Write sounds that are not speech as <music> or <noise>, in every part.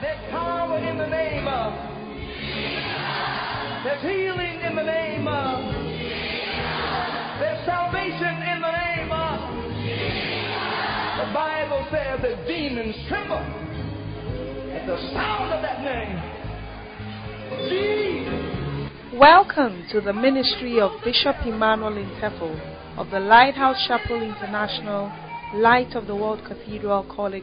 There's power in the name of. There's healing in the name of. There's salvation in the name of. The Bible says that demons tremble at the sound of that name. Jesus. Welcome to the ministry of Bishop Emmanuel Intefel of the Lighthouse Chapel International, Light of the World Cathedral, Korle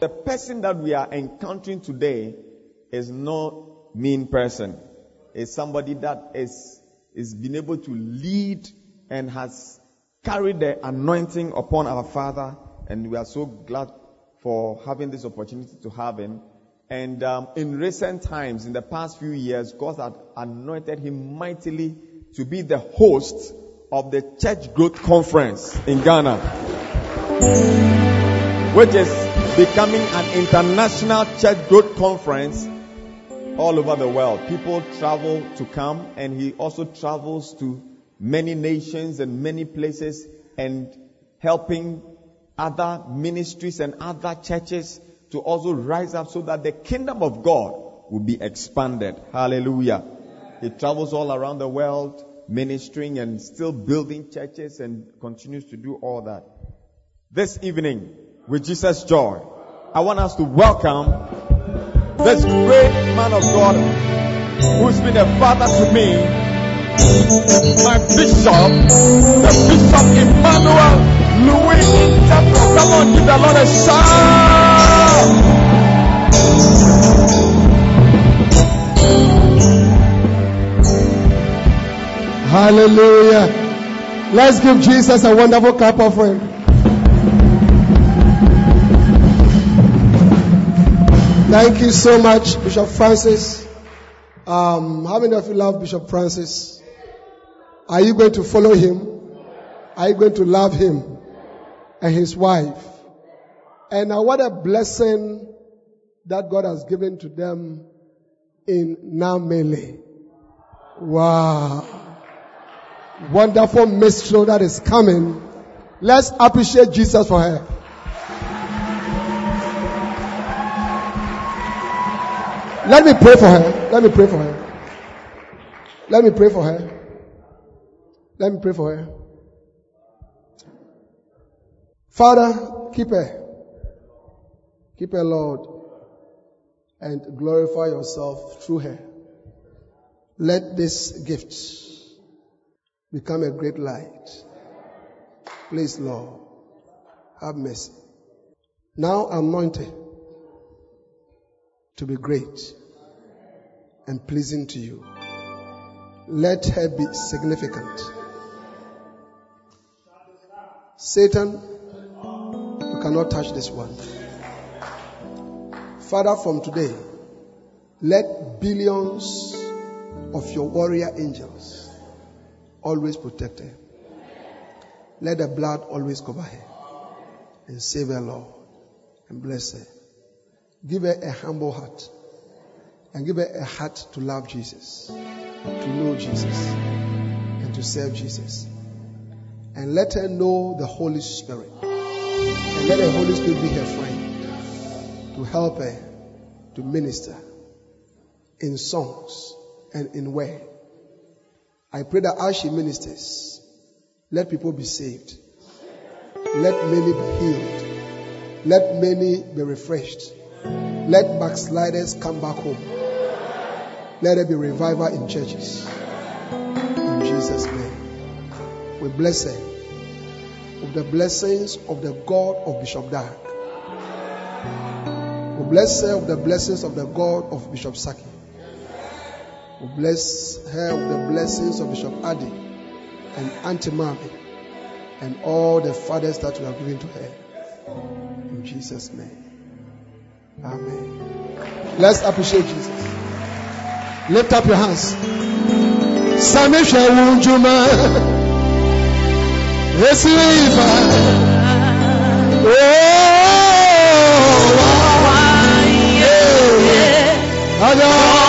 The person that we are encountering today is not mean person. It's somebody that is, is been able to lead and has carried the anointing upon our father. And we are so glad for having this opportunity to have him. And um, in recent times, in the past few years, God had anointed him mightily to be the host of the Church Growth Conference in Ghana, which is becoming an international church growth conference all over the world. People travel to come and he also travels to many nations and many places and helping other ministries and other churches to also rise up so that the kingdom of God will be expanded. Hallelujah. He travels all around the world ministering and still building churches and continues to do all that. This evening, with Jesus' joy, I want us to welcome this great man of God who's been a father to me, my bishop, the Bishop Emmanuel Louis Intefel. Come on, give the Lord a shout. Hallelujah. Let's give Jesus a wonderful clap offering. Thank you so much, Bishop Francis. Um, how many of you love Bishop Francis? Are you going to follow him? Are you going to love him and his wife? And now what a blessing that God has given to them in Namele. Wow. Wonderful mystery that is coming. Let's appreciate Jesus for her. Let me pray for her. Let me pray for her. Let me pray for her. Let me pray for her. Father, keep her. Keep her, Lord. And glorify yourself through her. Let this gift become a great light. Please, Lord, have mercy. Now anointed to be great and pleasing to you. Let her be significant. Satan, you cannot touch this one. Father, from today, let billions of your warrior angels always protect her. Let the blood always cover her and save her, Lord, and bless her. Give her a humble heart and give her a heart to love Jesus, to know Jesus, and to serve Jesus. And let her know the Holy Spirit. And let the Holy Spirit be her friend to help her to minister in songs and in word. I pray that as she ministers, let people be saved. Let many be healed. Let many be refreshed. Let backsliders come back home. Let there be revival in churches. In Jesus' name. We bless her with the blessings of the God of Bishop Dag. We bless her with the blessings of the God of Bishop Saki. We bless her with the blessings of Bishop Adi and Auntie Mami and all the fathers that we have given to her. In Jesus' name. Amen. Let's appreciate Jesus. Lift up your hands. Sami Shawun Juma. Esifa. Oh. Ada.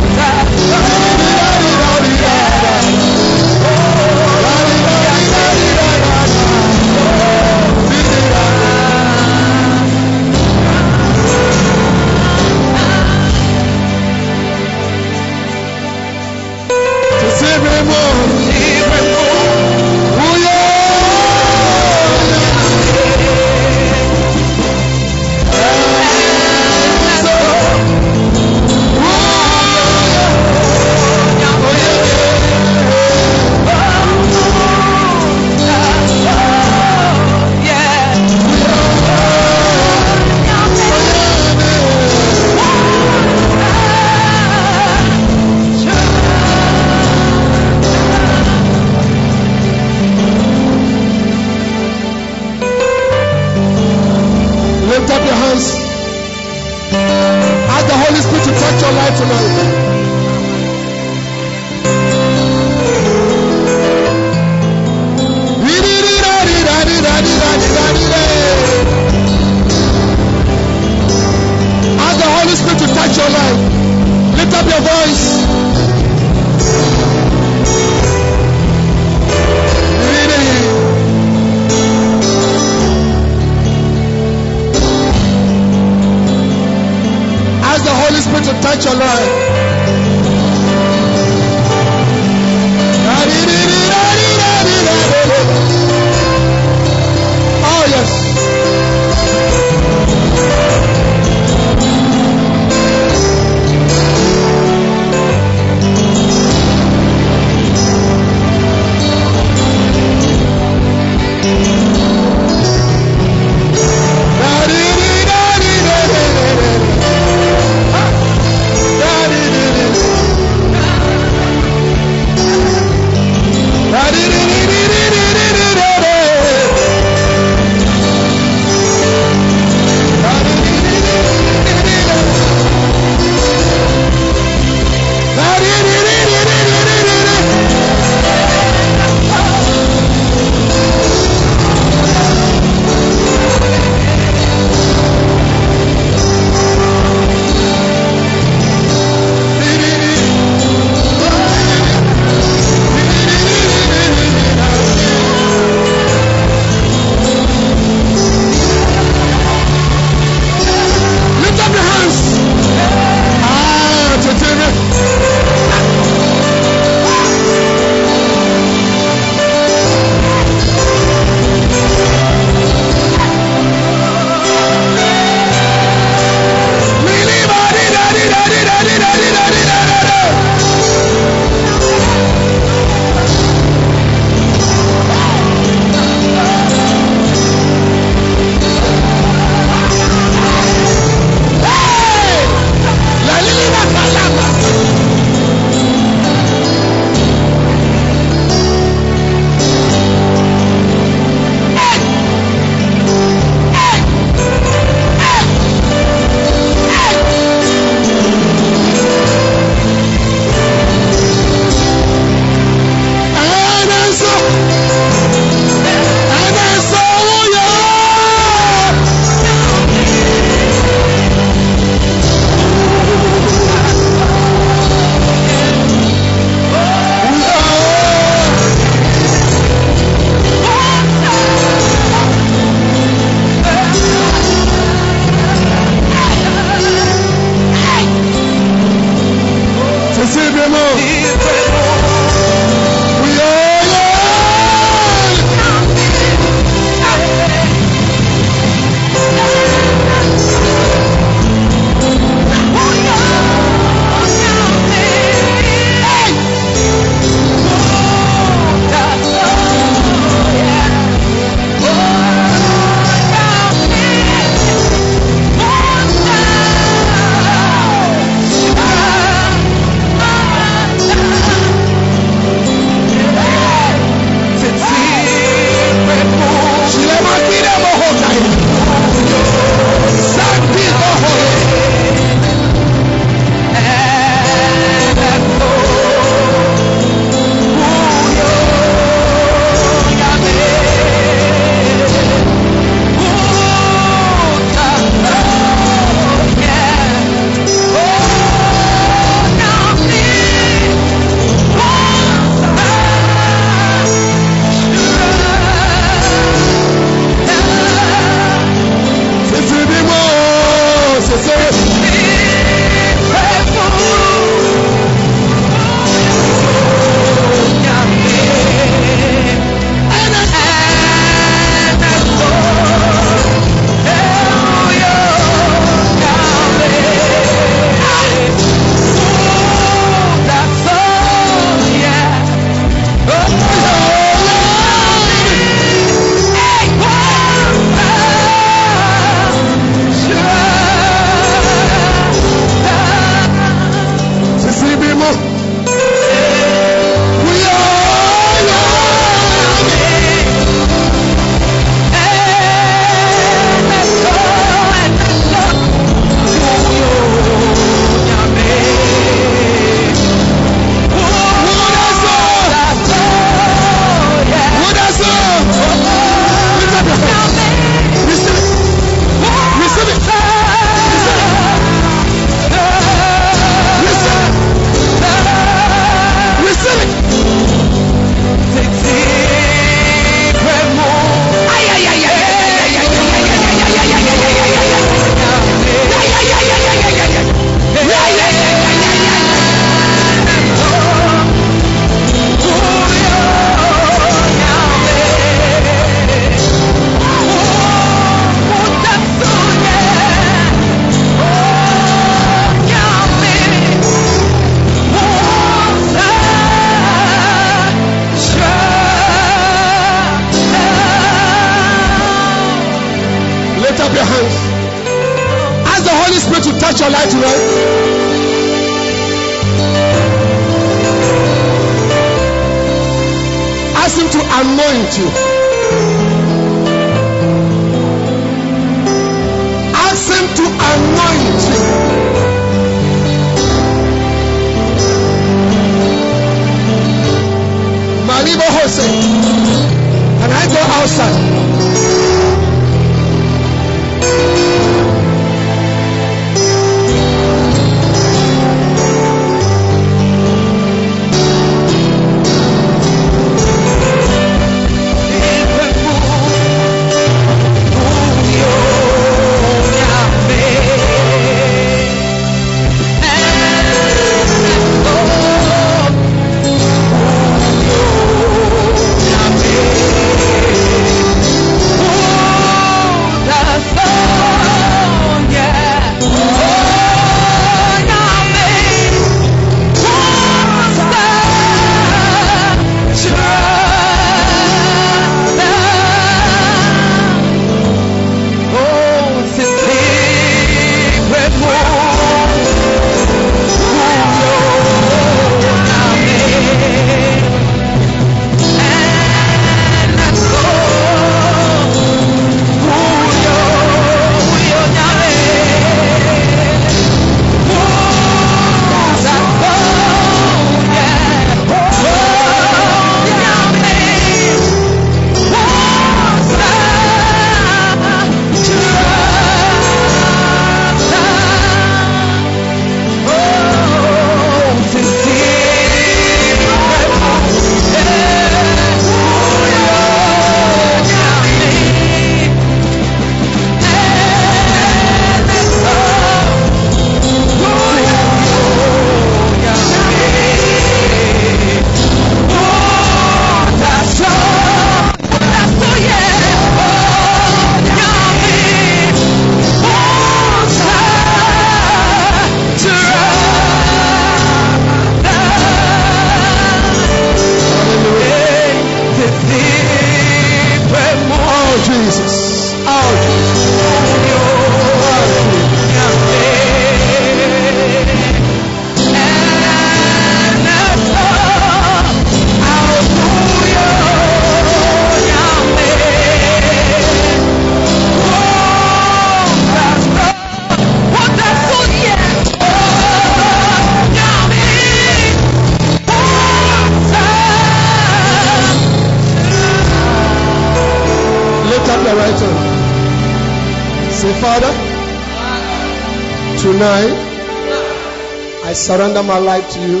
Surrender my life to you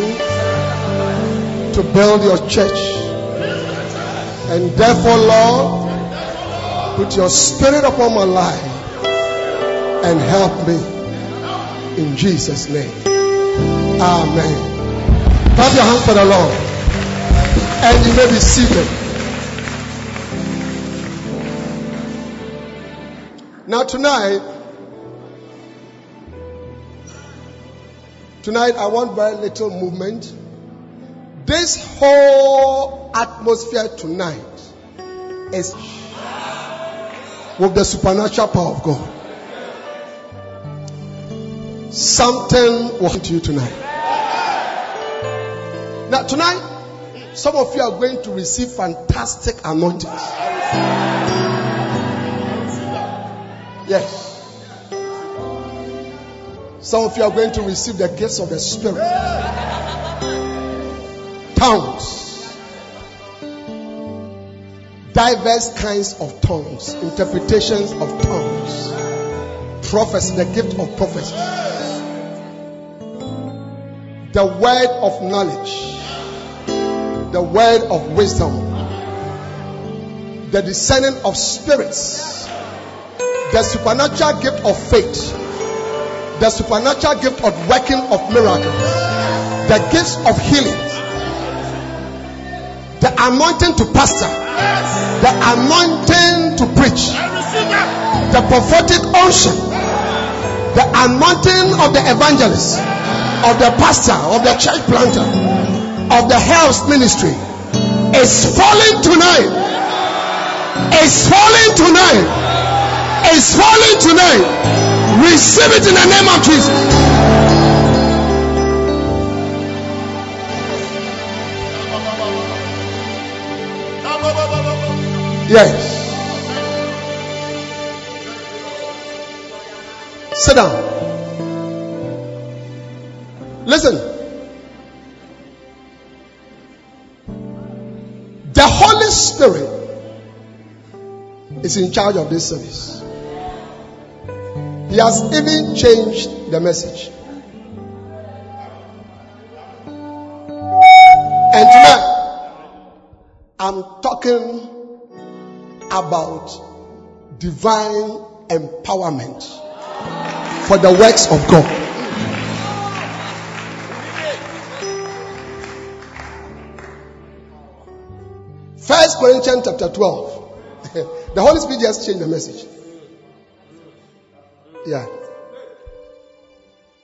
to build your church. And therefore, Lord, put your spirit upon my life and help me. In Jesus' name. Amen. Clap your hands for the Lord. And you may be seated. Now tonight, tonight I want very little movement. This whole atmosphere tonight is with the supernatural power of God. Something will happen to you tonight. Now tonight, some of you are going to receive fantastic anointings. Yes. Some of you are going to receive the gifts of the Spirit. Tongues. Diverse kinds of tongues. Interpretations of tongues. Prophecy. The gift of prophecy. The word of knowledge. The word of wisdom. The discerning of spirits the supernatural gift of faith, the supernatural gift of working of miracles, the gifts of healing, the anointing to pastor, the anointing to preach, the prophetic unction, the anointing of the evangelist, of the pastor, of the church planter, of the health ministry. Is falling tonight. Is falling tonight. Is falling tonight. Receive it in the name of Jesus. Yes. Sit down. Listen. The Holy Spirit is in charge of this service. Has even changed the message. And tonight, I'm talking about divine empowerment for the works of God. First Corinthians chapter 12. <laughs> the Holy Spirit just changed the message. Yeah.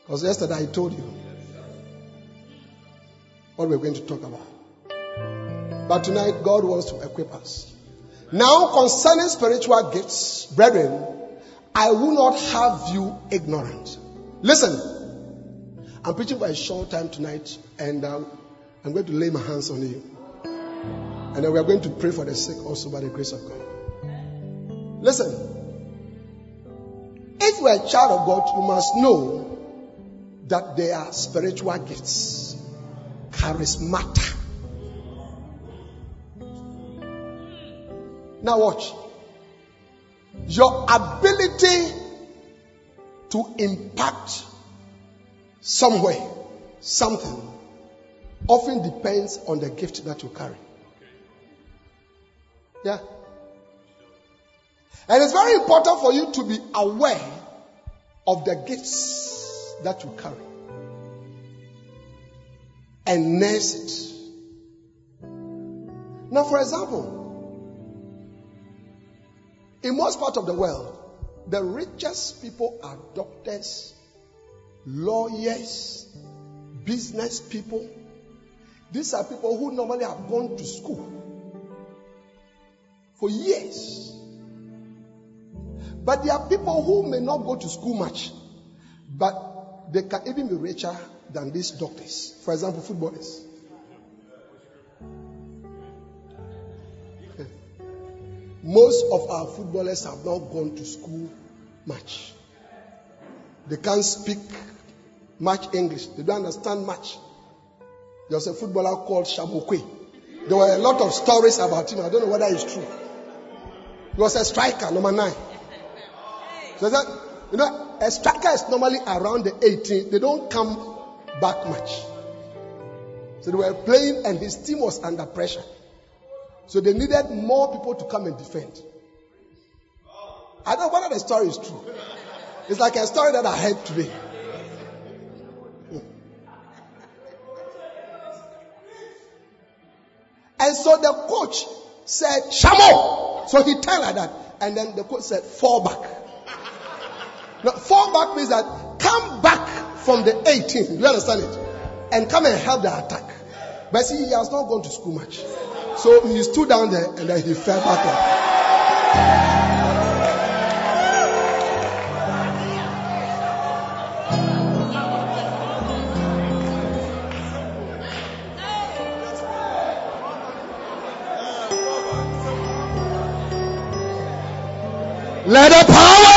Because yesterday I told you what we're going to talk about. But tonight God wants to equip us. Now, concerning spiritual gifts, brethren, I will not have you ignorant. Listen, I'm preaching for a short time tonight, and um, I'm going to lay my hands on you. And then we are going to pray for the sick also by the grace of God. Listen, if you're a child of God, you must know that there are spiritual gifts, charismata. Now, watch. Your ability to impact somewhere, something, often depends on the gift that you carry. Yeah. And it's very important for you to be aware of the gifts that you carry and nurse it. Now, for example, in most parts of the world, the richest people are doctors, lawyers, business people. These are people who normally have gone to school for years. But there are people who may not go to school much, but they can even be richer than these doctors. For example, footballers. <laughs> Most of our footballers have not gone to school much. They can't speak much English. They don't understand much. There was a footballer called Shabokwe. There were a lot of stories about him. I don't know whether it's true. He was a striker, number nine. So that you know, a striker is normally around the 18. They don't come back much. So they were playing, and his team was under pressure. So they needed more people to come and defend. I don't know whether the story is true. It's like a story that I heard today. Hmm. And so the coach said, Shamo. So he turned like that. And then the coach said, fall back. Now, fall back means that come back from the 18. Do you understand it? And come and help the attack. But see, he has not gone to school much. So he stood down there and then he fell back. Let the power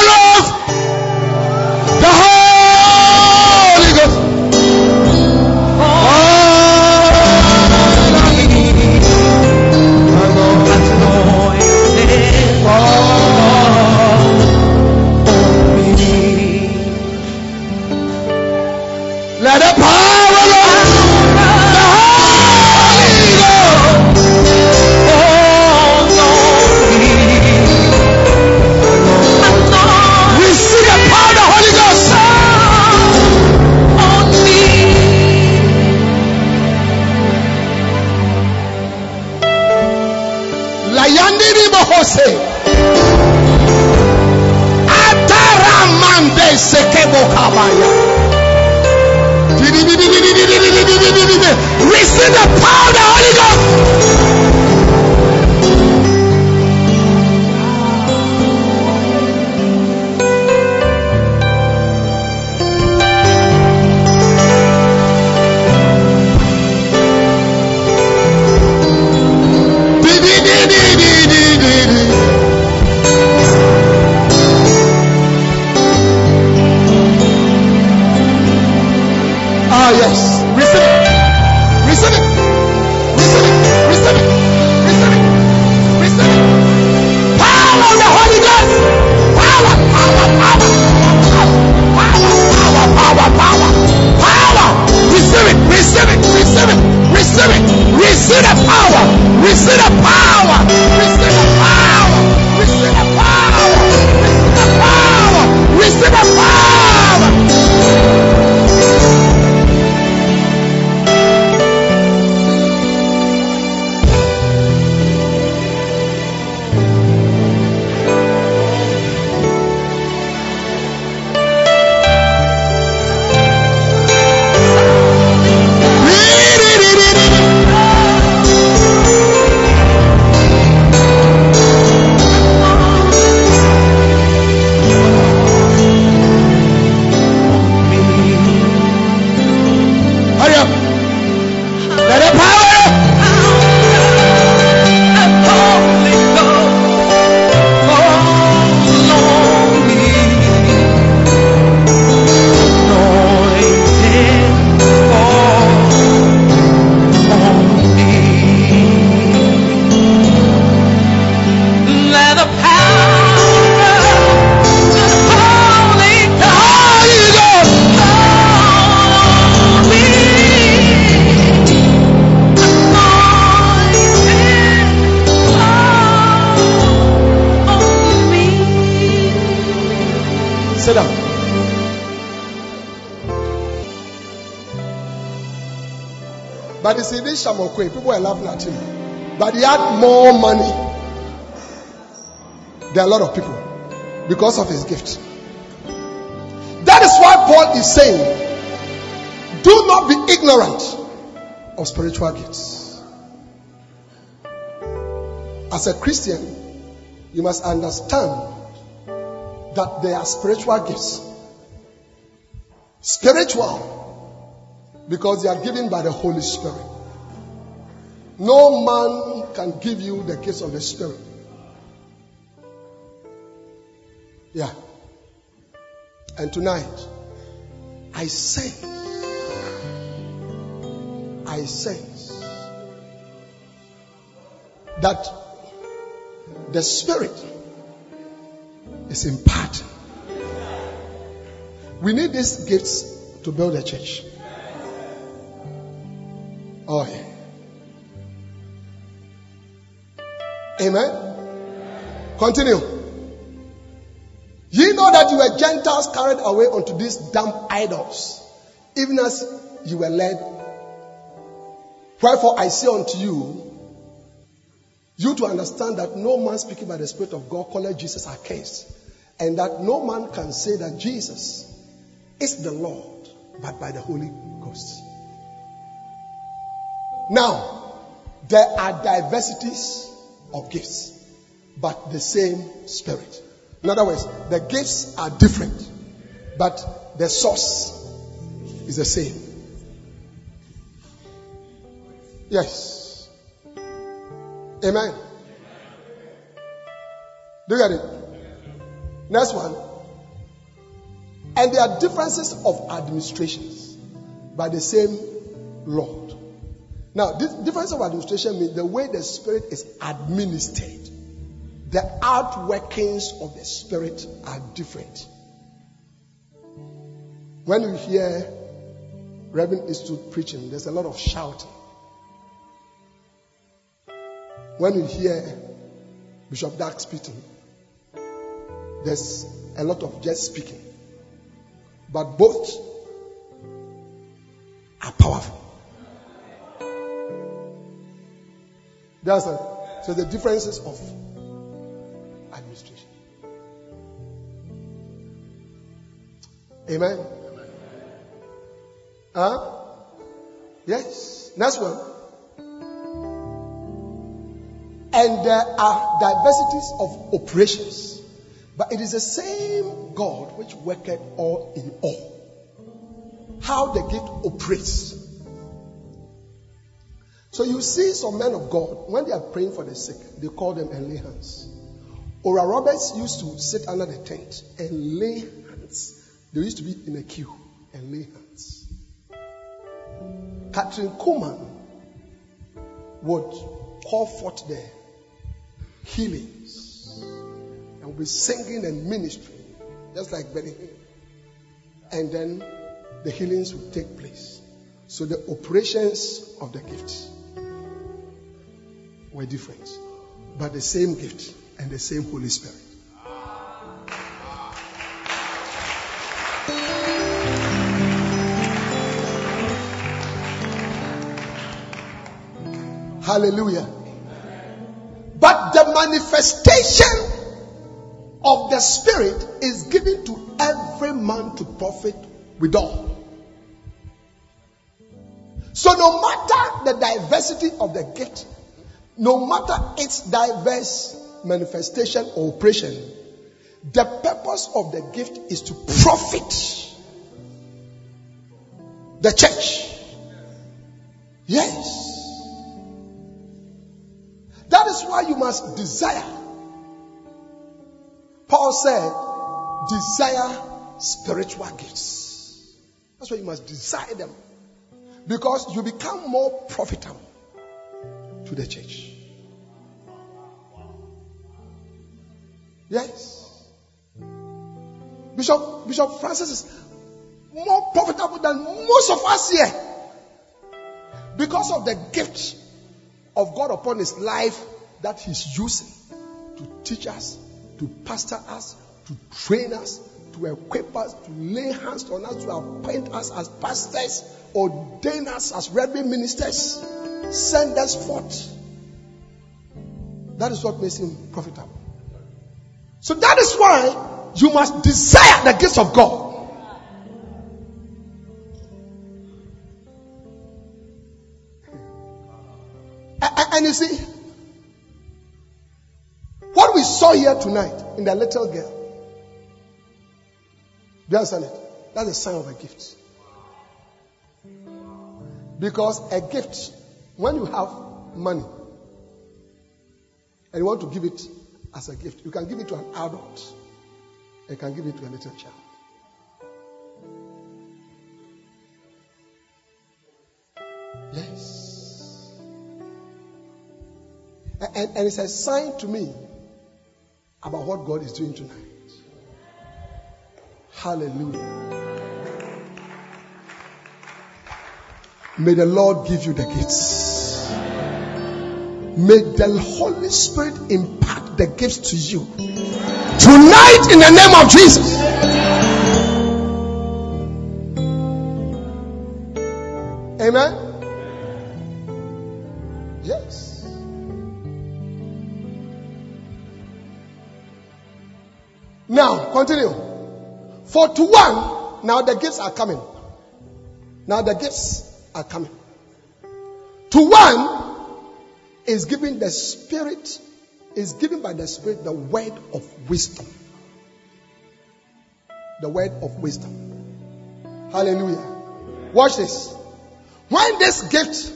people were laughing at him. But he had more money than a lot of people because of his gift. That is why Paul is saying, do not be ignorant of spiritual gifts. As a Christian, you must understand that there are spiritual gifts. Spiritual, because they are given by the Holy Spirit. No man can give you the gifts of the Spirit. Yeah. And tonight, I sense, I sense that the Spirit is imparting. We need these gifts to build a church. Continue. Ye know that you were Gentiles carried away unto these damn idols, even as you were led. Wherefore I say unto you, you to understand that no man speaking by the Spirit of God calleth Jesus accursed, and that no man can say that Jesus is the Lord, but by the Holy Ghost. Now, there are diversities of gifts, but the same Spirit. In other words, the gifts are different, but the source is the same. Yes. Amen. Look at it. Next one. And there are differences of administrations by the same Lord. Now, this difference of administration means the way the Spirit is administered. The outworkings of the Spirit are different. When you hear Reverend Eastwood preaching, there's a lot of shouting. When you hear Bishop Dag speaking, there's a lot of just speaking. But both are powerful. That's a, so the differences of administration. Amen. Huh? Yes. Next one. And there are diversities of operations, but it is the same God which worketh all in all. How the gift operates. So you see some men of God, when they are praying for the sick, they call them and lay hands. Oral Roberts used to sit under the tent and lay hands. They used to be in a queue and lay hands. Kathryn Kuhlman would call forth the healings and we'll be singing and ministering, just like Benny. And then the healings would take place. So the operations of the gifts were different, but the same gift and the same Holy Spirit. Hallelujah. But the manifestation of the Spirit is given to every man to profit withal. So, no matter the diversity of the gift, no matter its diverse manifestation or operation, the purpose of the gift is to profit the church. Yes. That is why you must desire. Paul said, desire spiritual gifts. That's why you must desire them. Because you become more profitable to the church. Yes. Bishop, Bishop Francis is more profitable than most of us here. Because of the gift of God upon his life that he's using to teach us, to pastor us, to train us, to equip us, to lay hands on us, to appoint us as pastors, ordain us as reverend ministers, send us forth. That is what makes him profitable. So that is why you must desire the gifts of God. And you see, what we saw here tonight in the little girl, do you understand it? That's a sign of a gift. Because a gift, when you have money and you want to give it as a gift, you can give it to an adult, you can give it to a little child. Yes. And, and it's a sign to me about what God is doing tonight. Hallelujah. May the Lord give you the gifts. May the Holy Spirit impart the gifts to you tonight in the name of Jesus. Amen. Yes. Now, continue. For to one, now the gifts are coming. Now the gifts are coming. To one is given the Spirit, is given by the Spirit the word of wisdom. The word of wisdom. Hallelujah. Watch this. When this gift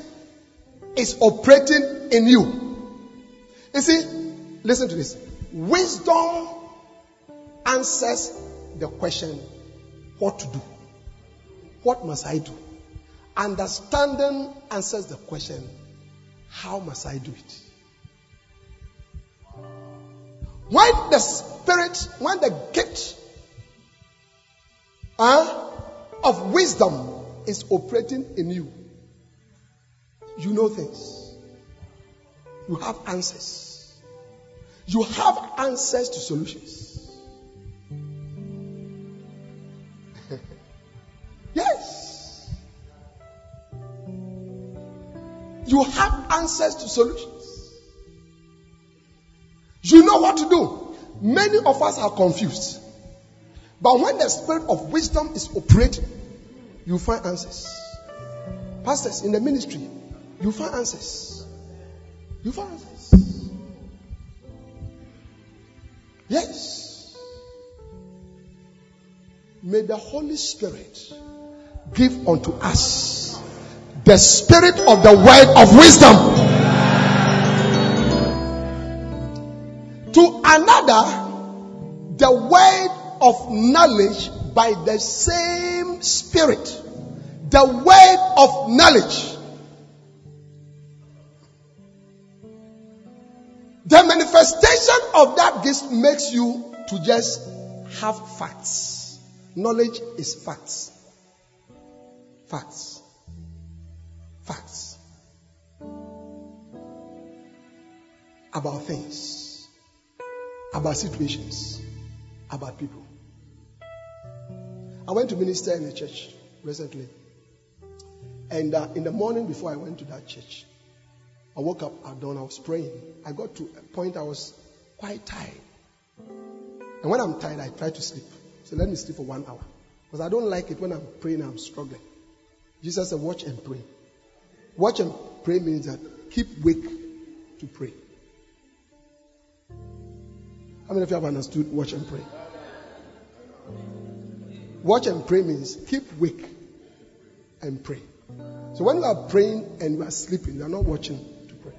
is operating in you, you see, listen to this. Wisdom answers the question, what to do? What must I do? Understanding answers the question, how must I do it? When the spirit, when the gift uh, of wisdom is operating in you, you know things. You have answers. You have answers to solutions. <laughs> yes. You have answers to solutions. You know what to do. Many of us are confused. But when the spirit of wisdom is operating, you find answers. Pastors in the ministry, you find answers. You find answers. Yes. May the Holy Spirit give unto us the spirit of the word of wisdom. The word of knowledge by the same spirit the word of knowledge. The manifestation of that gift makes you to just have facts. Knowledge is facts. Facts. Facts. About things. About situations. About people. I went to minister in a church recently. And uh, in the morning before I went to that church, I woke up at dawn, I was praying. I got to a point I was quite tired. And when I'm tired, I try to sleep. So let me sleep for one hour. Because I don't like it when I'm praying I'm struggling. Jesus said, watch and pray. Watch and pray means that keep wake to pray. How many of you have understood watch and pray? Watch and pray means keep wake and pray. So when you are praying and you are sleeping, you are not watching to pray.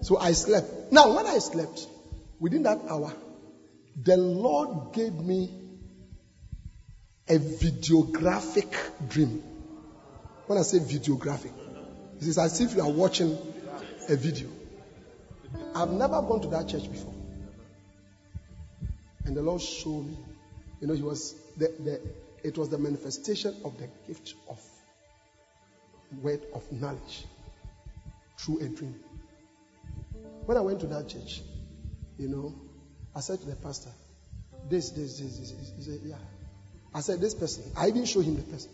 So I slept. Now, when I slept, within that hour, the Lord gave me a videographic dream. When I say videographic, it is as if you are watching a video. I've never gone to that church before. And the Lord showed me. You know, he was the, the it was the manifestation of the gift of word of knowledge through a dream. When I went to that church, you know, I said to the pastor, this, this, this, this. He said, yeah. I said, this person. I didn't show him the person.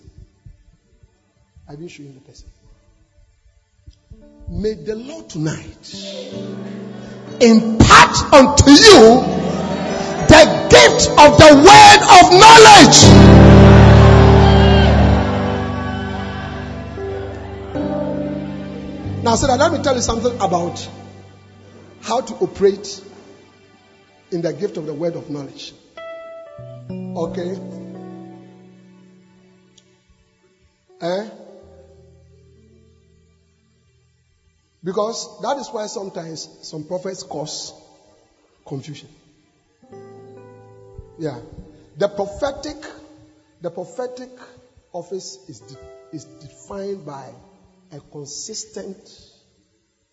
I didn't show him the person. May the Lord tonight impart unto you the gift of the word of knowledge. Now, that let me tell you something about how to operate in the gift of the word of knowledge. Okay? Eh? Because that is why sometimes some prophets cause confusion. Yeah. The prophetic, the prophetic office is, de- is defined by a consistent,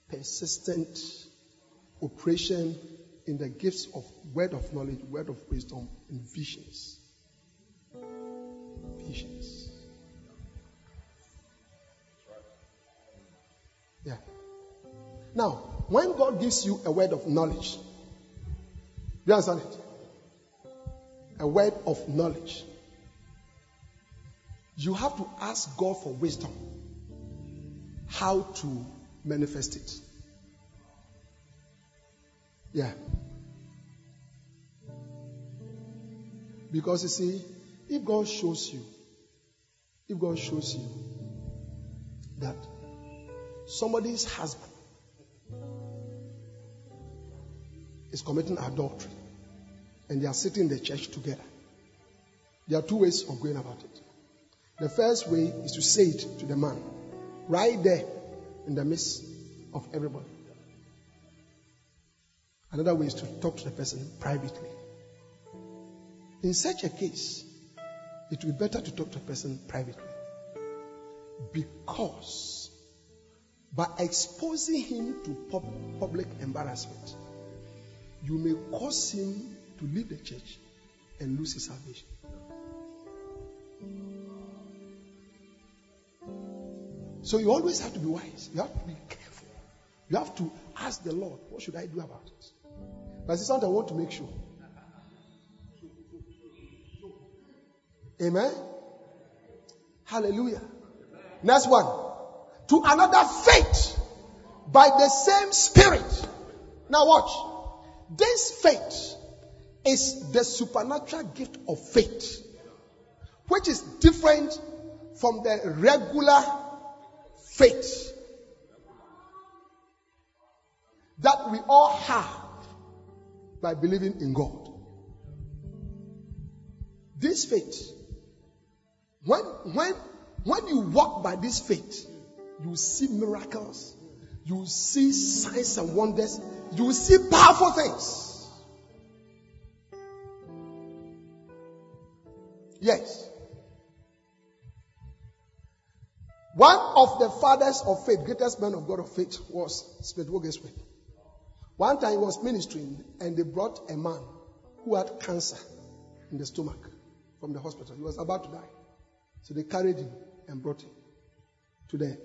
persistent operation in the gifts of word of knowledge, word of wisdom, and visions. Visions. Yeah. Now, when God gives you a word of knowledge, you understand it? A word of knowledge. You have to ask God for wisdom how to manifest it. Yeah. Because you see, if God shows you, if God shows you that somebody's husband is committing adultery and they are sitting in the church together, there are two ways of going about it. The first way is to say it to the man right there in the midst of everybody. Another way is to talk to the person privately. In such a case, it will be better to talk to a person privately. Because by exposing him to pub- public embarrassment, you may cause him to leave the church and lose his salvation. So you always have to be wise. You have to be careful. You have to ask the Lord, what should I do about it? Is something I want to make sure. Amen. Hallelujah. Next one. To another faith by the same spirit. Now watch. This faith is the supernatural gift of faith, which is different from the regular faith that we all have by believing in God. This faith, when, when, when you walk by this faith, you see miracles, you see signs and wonders, you will see powerful things. Yes. One of the fathers of faith, greatest man of God of faith, was Smith. One time he was ministering and they brought a man who had cancer in the stomach from the hospital. He was about to die. So they carried him and brought him to the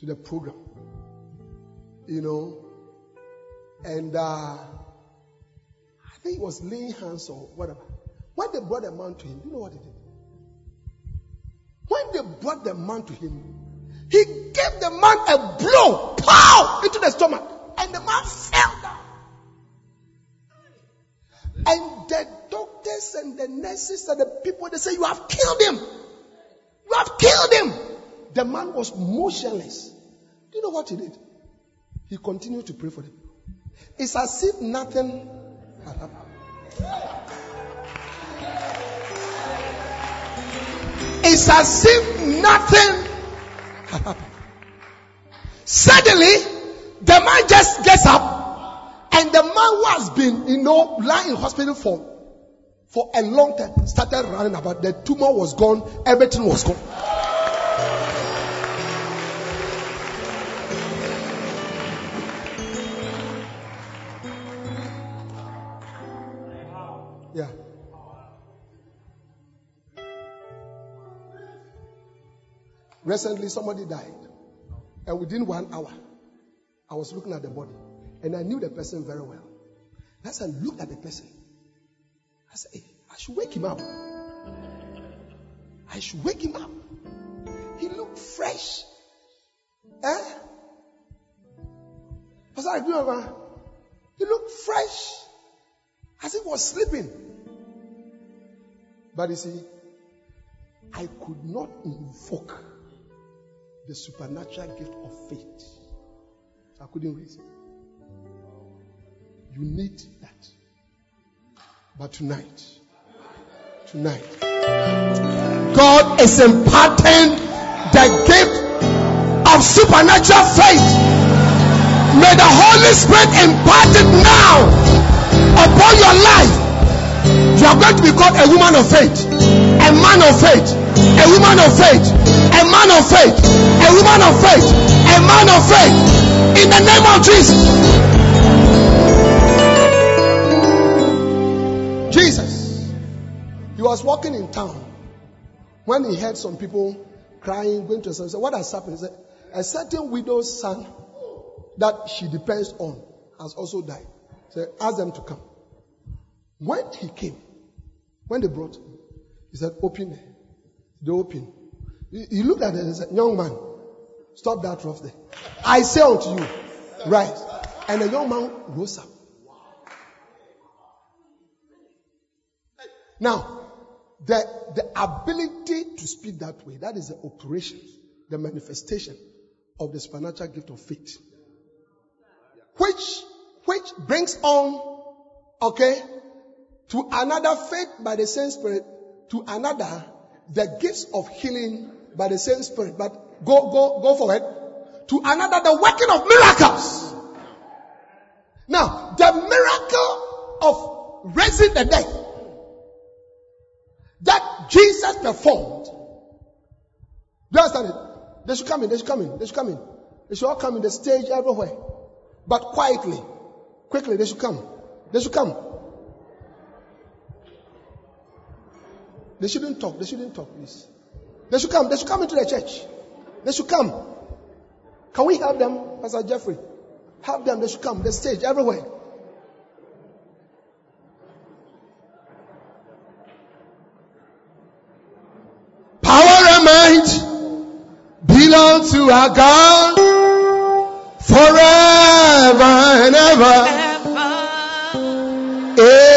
to the program. You know, and uh, I think he was laying hands or whatever. When they brought the man to him, you know what he did? When they brought the man to him, he gave the man a blow, pow, into the stomach, and the man fell down. And the doctors and the nurses and the people, they say, you have killed him. You have killed him. The man was motionless. Do you know what he did? He continued to pray for them. It's as if nothing had happened. It's as if nothing had happened. Suddenly, the man just gets up, and the man who has been, you know, lying in hospital for for a long time started running about. The tumor was gone, everything was gone. Recently, somebody died, and within one hour, I was looking at the body, and I knew the person very well. As I looked at the person, I said, hey, I should wake him up. I should wake him up. He looked fresh. Eh? Pastor, I remember. He looked fresh. As if he was sleeping. But you see, I could not invoke the supernatural gift of faith. I couldn't it. You need that. But tonight, tonight, God is imparting the gift of supernatural faith. May the Holy Spirit impart it now upon your life. You are going to be called a woman of faith, a man of faith, a woman of faith, a man of faith, a woman of faith, a man of faith. In the name of Jesus. Jesus. He was walking in town when he heard some people crying, going to said, What has happened? He said, A certain widow's son that she depends on has also died. Said, Ask them to come. When he came, when they brought him, he said, Open. They open. He looked at it and said, Young man, stop that rough there. I say unto you, rise. And the young man rose up. Now, the, the ability to speak that way, that is the operation, the manifestation of the supernatural gift of faith. Which, which brings on, okay, to another faith by the same spirit, to another, the gifts of healing by the same spirit. But go, go, go for it. To another, the working of miracles. Now, the miracle of raising the dead that Jesus performed. Do you understand it? They should come in, they should come in, they should come in. They should all come in the stage everywhere. But quietly, quickly, they should come. They should come. They shouldn't talk, they shouldn't talk, please. They should come, they should come into the church. They should come. Can we help them, Pastor Jeffrey? Help them, they should come, the stage everywhere. Power and might belong to our God forever and ever. listen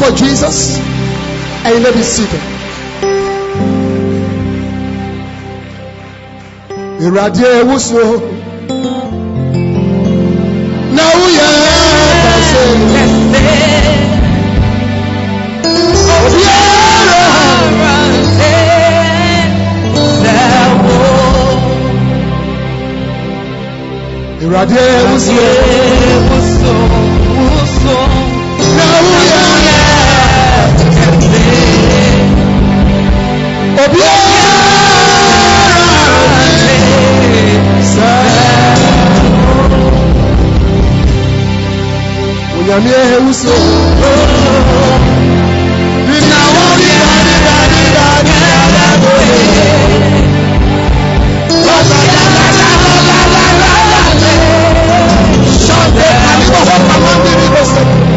for Jesus and you may be seated. Ìràdí ewu so. Kàṣe. Ìràdí onyame ehewu so Shut up!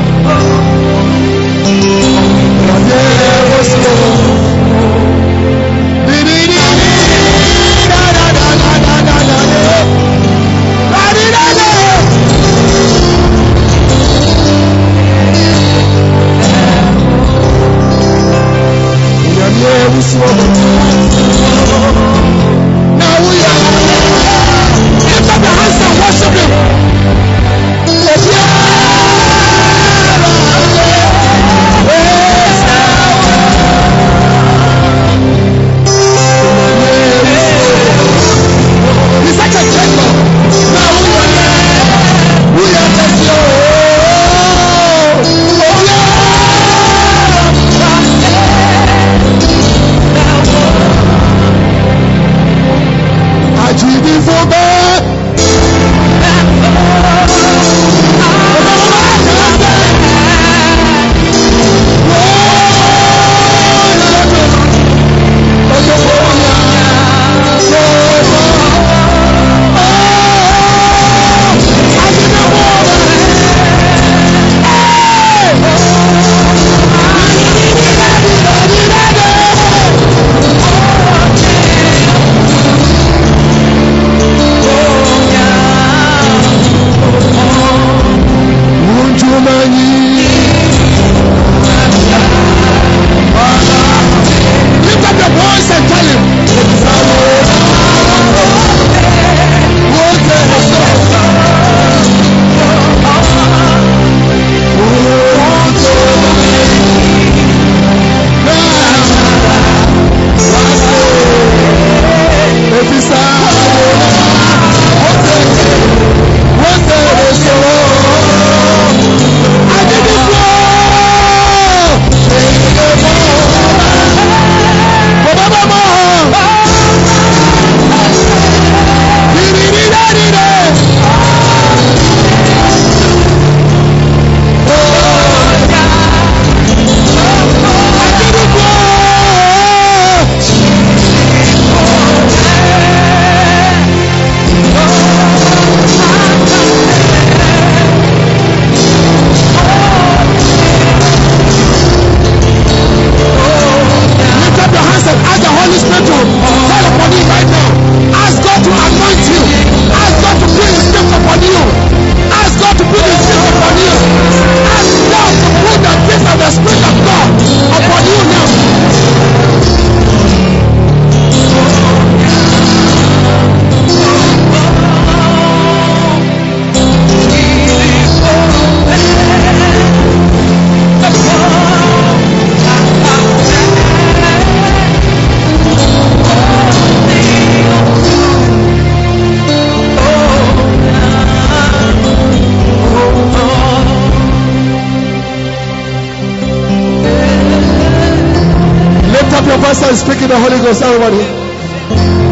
pastor is speaking the Holy Ghost. Everybody.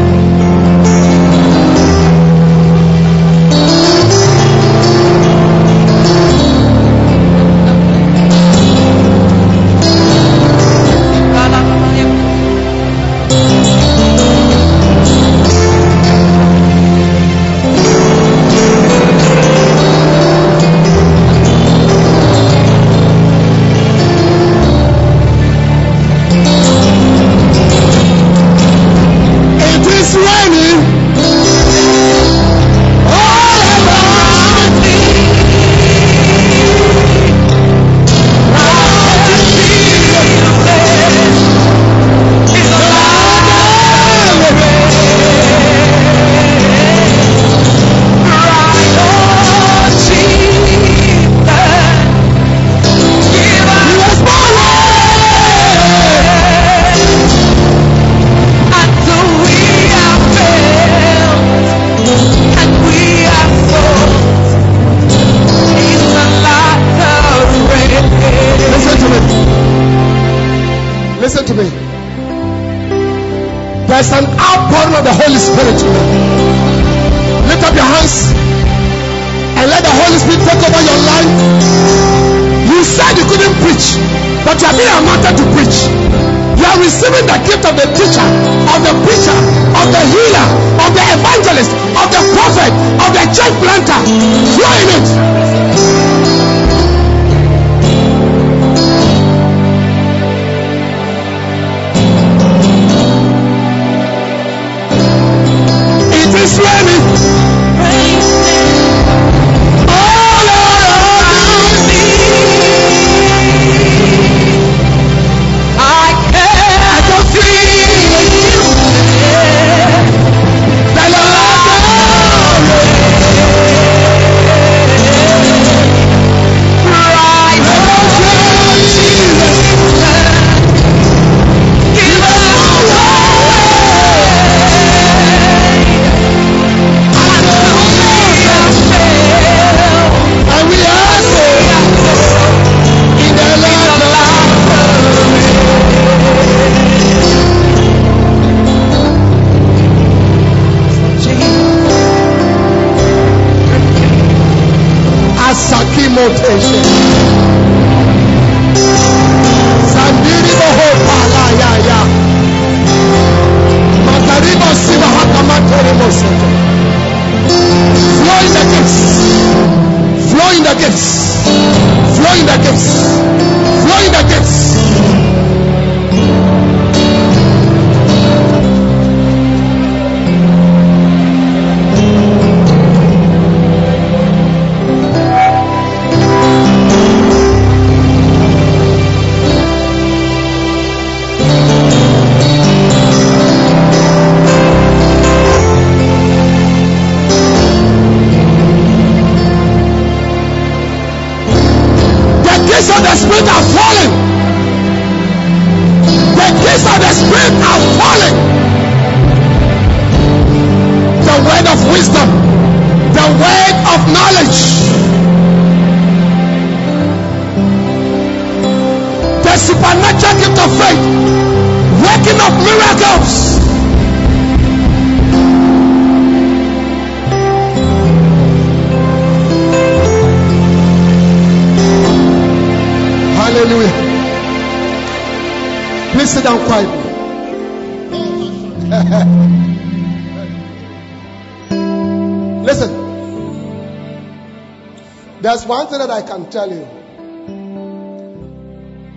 <laughs> There's one thing that I can tell you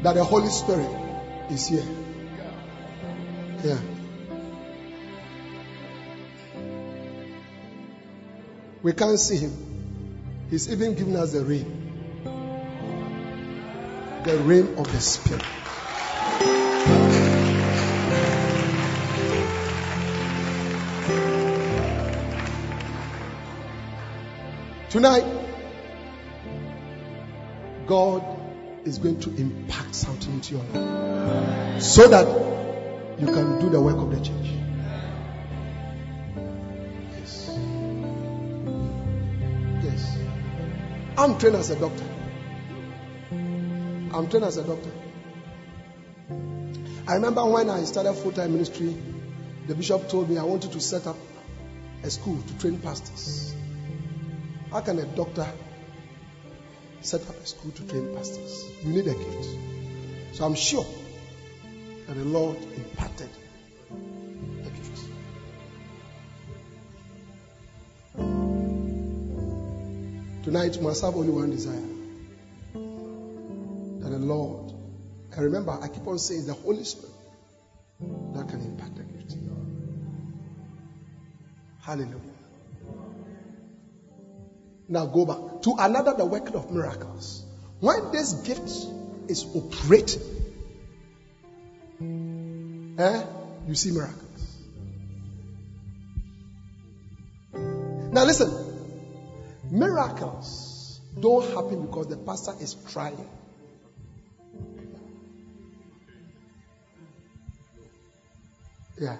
that the Holy Spirit is here. Yeah. We can't see him. He's even giving us the rain. The rain of the Spirit. Tonight, God is going to impact something into your life so that you can do the work of the church. Yes. Yes. I'm trained as a doctor. I'm trained as a doctor. I remember when I started full time ministry, the bishop told me I wanted to set up a school to train pastors. How can a doctor set up a school to train pastors. You need a gift. So I'm sure that the Lord imparted a gift. Tonight, must have only one desire that the Lord, and remember, I keep on saying the Holy Spirit that can impact the gift. Hallelujah. Now go back to another the working of miracles. When this gift is operating, eh, you see miracles. Now listen, miracles don't happen because the pastor is trying. Yeah.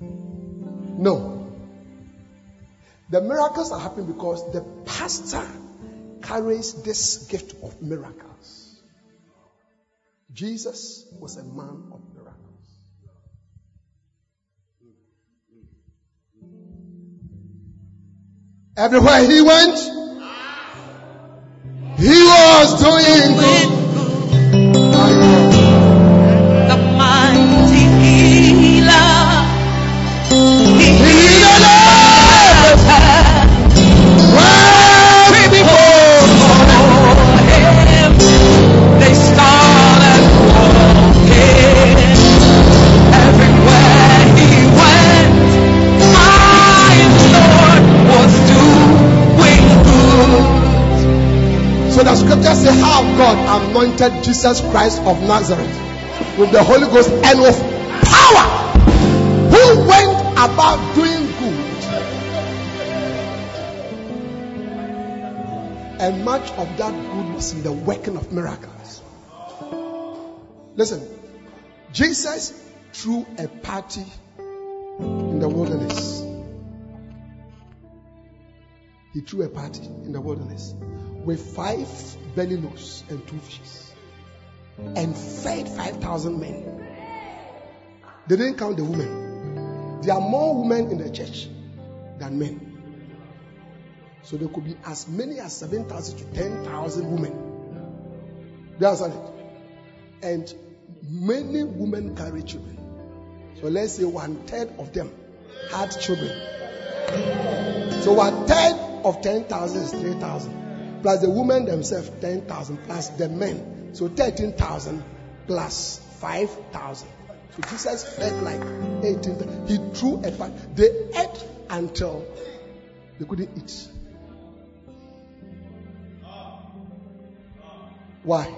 No. The miracles are happening because the pastor carries this gift of miracles. Jesus was a man of miracles. Everywhere he went, he was doing good. Anointed Jesus Christ of Nazareth with the Holy Ghost and with power, who went about doing good. And much of that good was in the working of miracles. Listen, Jesus threw a party in the wilderness. He threw a party in the wilderness with five belly and two fishes and fed 5,000 men. They didn't count the women. There are more women in the church than men. So there could be as many as 7,000 to 10,000 women. Do you understand it? And many women carry children. So let's say one third of them had children. So one third of 10,000 is 3,000. Plus the women themselves, 10,000. Plus the men. So 13,000 plus 5,000. So Jesus fed like 18. He threw a party. They ate until they couldn't eat. Why?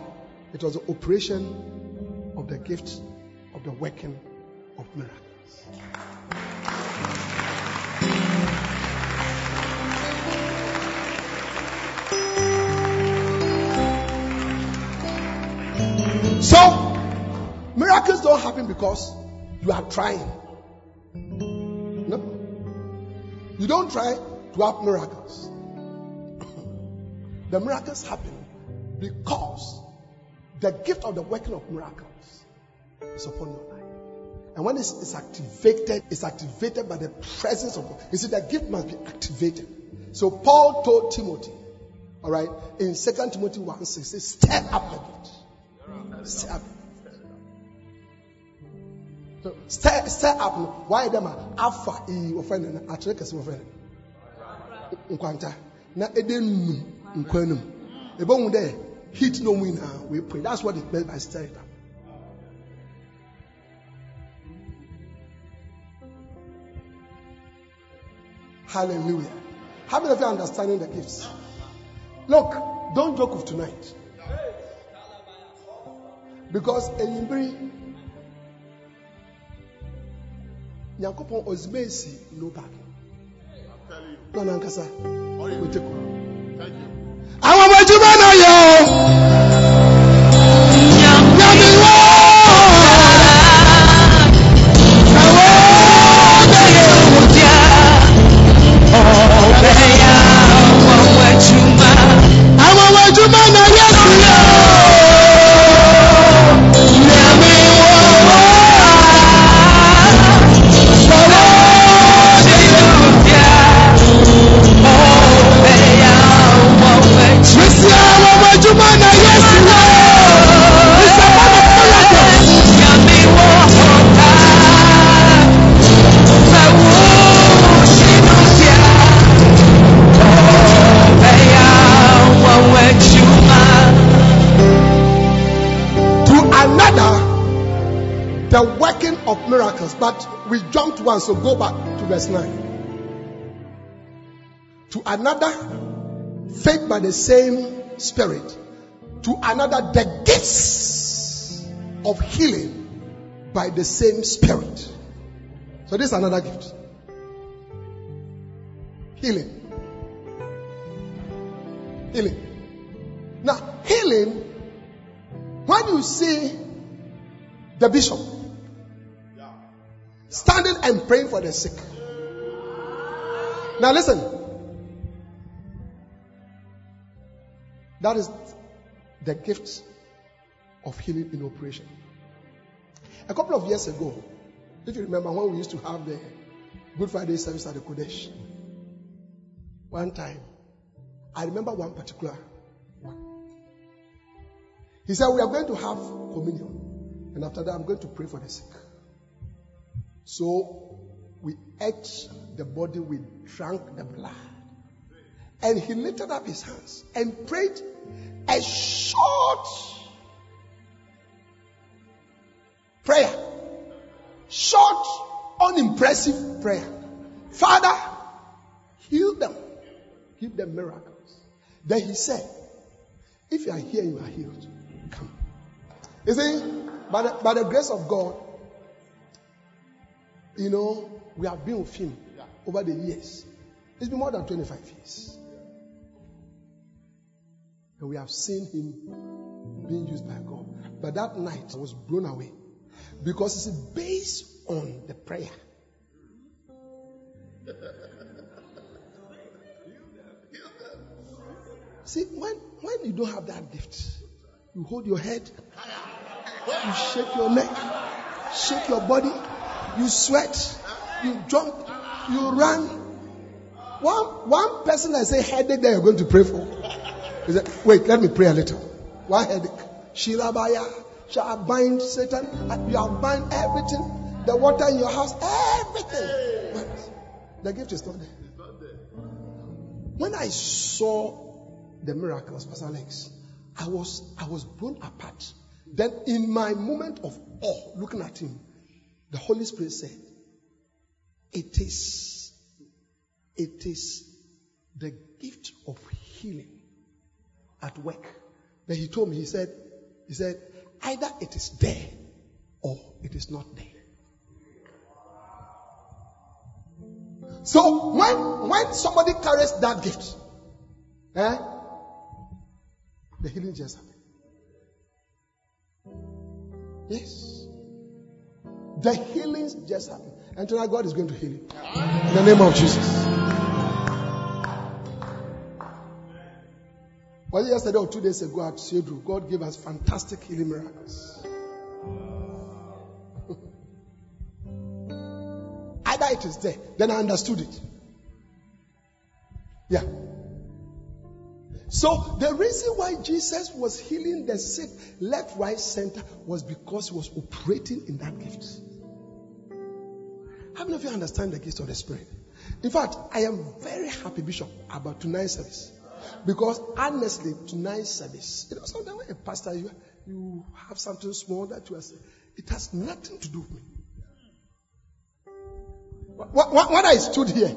It was the operation of the gift of the working of miracles. Because you are trying. No. You don't try to have miracles. <coughs> the miracles happen because the gift of the working of miracles is upon your life. And when it's, it's activated, it's activated by the presence of God. You see, the gift must be activated. So Paul told Timothy, all right, in 2 Timothy 1 6, says, stir up the gift. Stir up. Stir, stir up. Why them are alpha e offending, actually, because offending. Nkwanta. Na eden num nkwanum. Ebon there, heat no win. Uh, we pray. That's what it meant by stir it up. Hallelujah. How many of you are understanding the gifts? Look, don't joke with tonight. Because eh, Enyimbre, Nyankopɔn ozimesi no back. No, no, nkasa. We take Àwọn ọmọ ìjọba náà yẹ o. so go back to verse 9. To another, faith by the same Spirit. To another, the gifts of healing by the same Spirit. So, this is another gift healing. Healing. Now, healing when you see the bishop standing and praying for the sick. Now listen. That is the gift of healing in operation. A couple of years ago, if you remember when we used to have the Good Friday service at the Qodesh, one time, I remember one particular one. He said, We are going to have communion. And after that, I'm going to pray for the sick. So we ate the body, we drank the blood. And he lifted up his hands and prayed a short prayer. Short, unimpressive prayer. Father, heal them. Give them miracles. Then he said, If you are here, you are healed. Come. You see, by the, by the grace of God, you know, we have been with him over the years. It's been more than 25 years. And we have seen him being used by God. But that night I was blown away. Because it's based on the prayer. See, when, when you don't have that gift, you hold your head, you shake your neck, shake your body, you sweat, you jump, you run. One, one person I say headache that you're going to pray for. He said, wait, let me pray a little. One headache. Shilabaya, shall I bind Satan, you have bind everything, the water in your house, everything. But the gift is not there. When I saw the miracles, Pastor Alex, I was I was blown apart. Then in my moment of awe, looking at him, the Holy Spirit said, It is it is the gift of healing at work. Then he told me, he said, he said, either it is there or it is not there. So when when somebody carries that gift, eh, the healing just happened. Yes. The healings just happened. And tonight God is going to heal you. In the name of Jesus. It yesterday or two days ago at Shedru? God gave us fantastic healing miracles. <laughs> Either it is there, then I understood it. Yeah. So the reason why Jesus was healing the sick left, right, center was because he was operating in that gift. How many of you understand the gift of the Spirit? In fact, I am very happy, Bishop, about tonight's service. Because honestly, tonight's service, you know, sometimes when a pastor, you, you have something small that you are saying, it has nothing to do with me. When I stood here,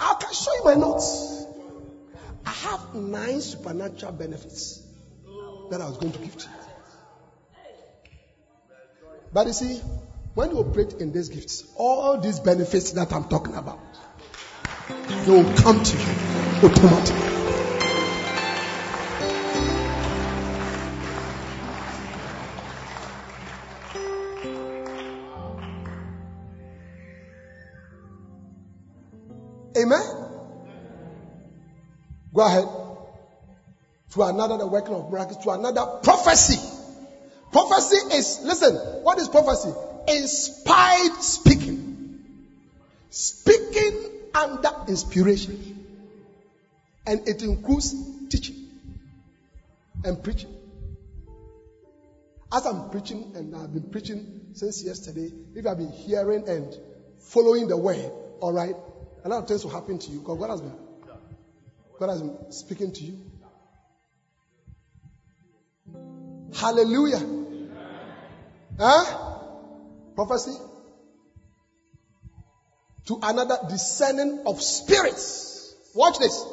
I can show you my notes. I have nine supernatural benefits that I was going to give to you. But you see, when you operate in these gifts, all these benefits that I'm talking about, they will come to you automatically. Amen. Go ahead. To another, the working of miracles, to another prophecy. Prophecy is, listen, what is prophecy? Inspired speaking. Speaking under inspiration. And it includes teaching and preaching. As I'm preaching, and I've been preaching since yesterday, if I've been hearing and following the word, all right, a lot of things will happen to you because God has been, God has been speaking to you. Hallelujah. Huh? Prophecy. To another discerning of spirits. Watch this.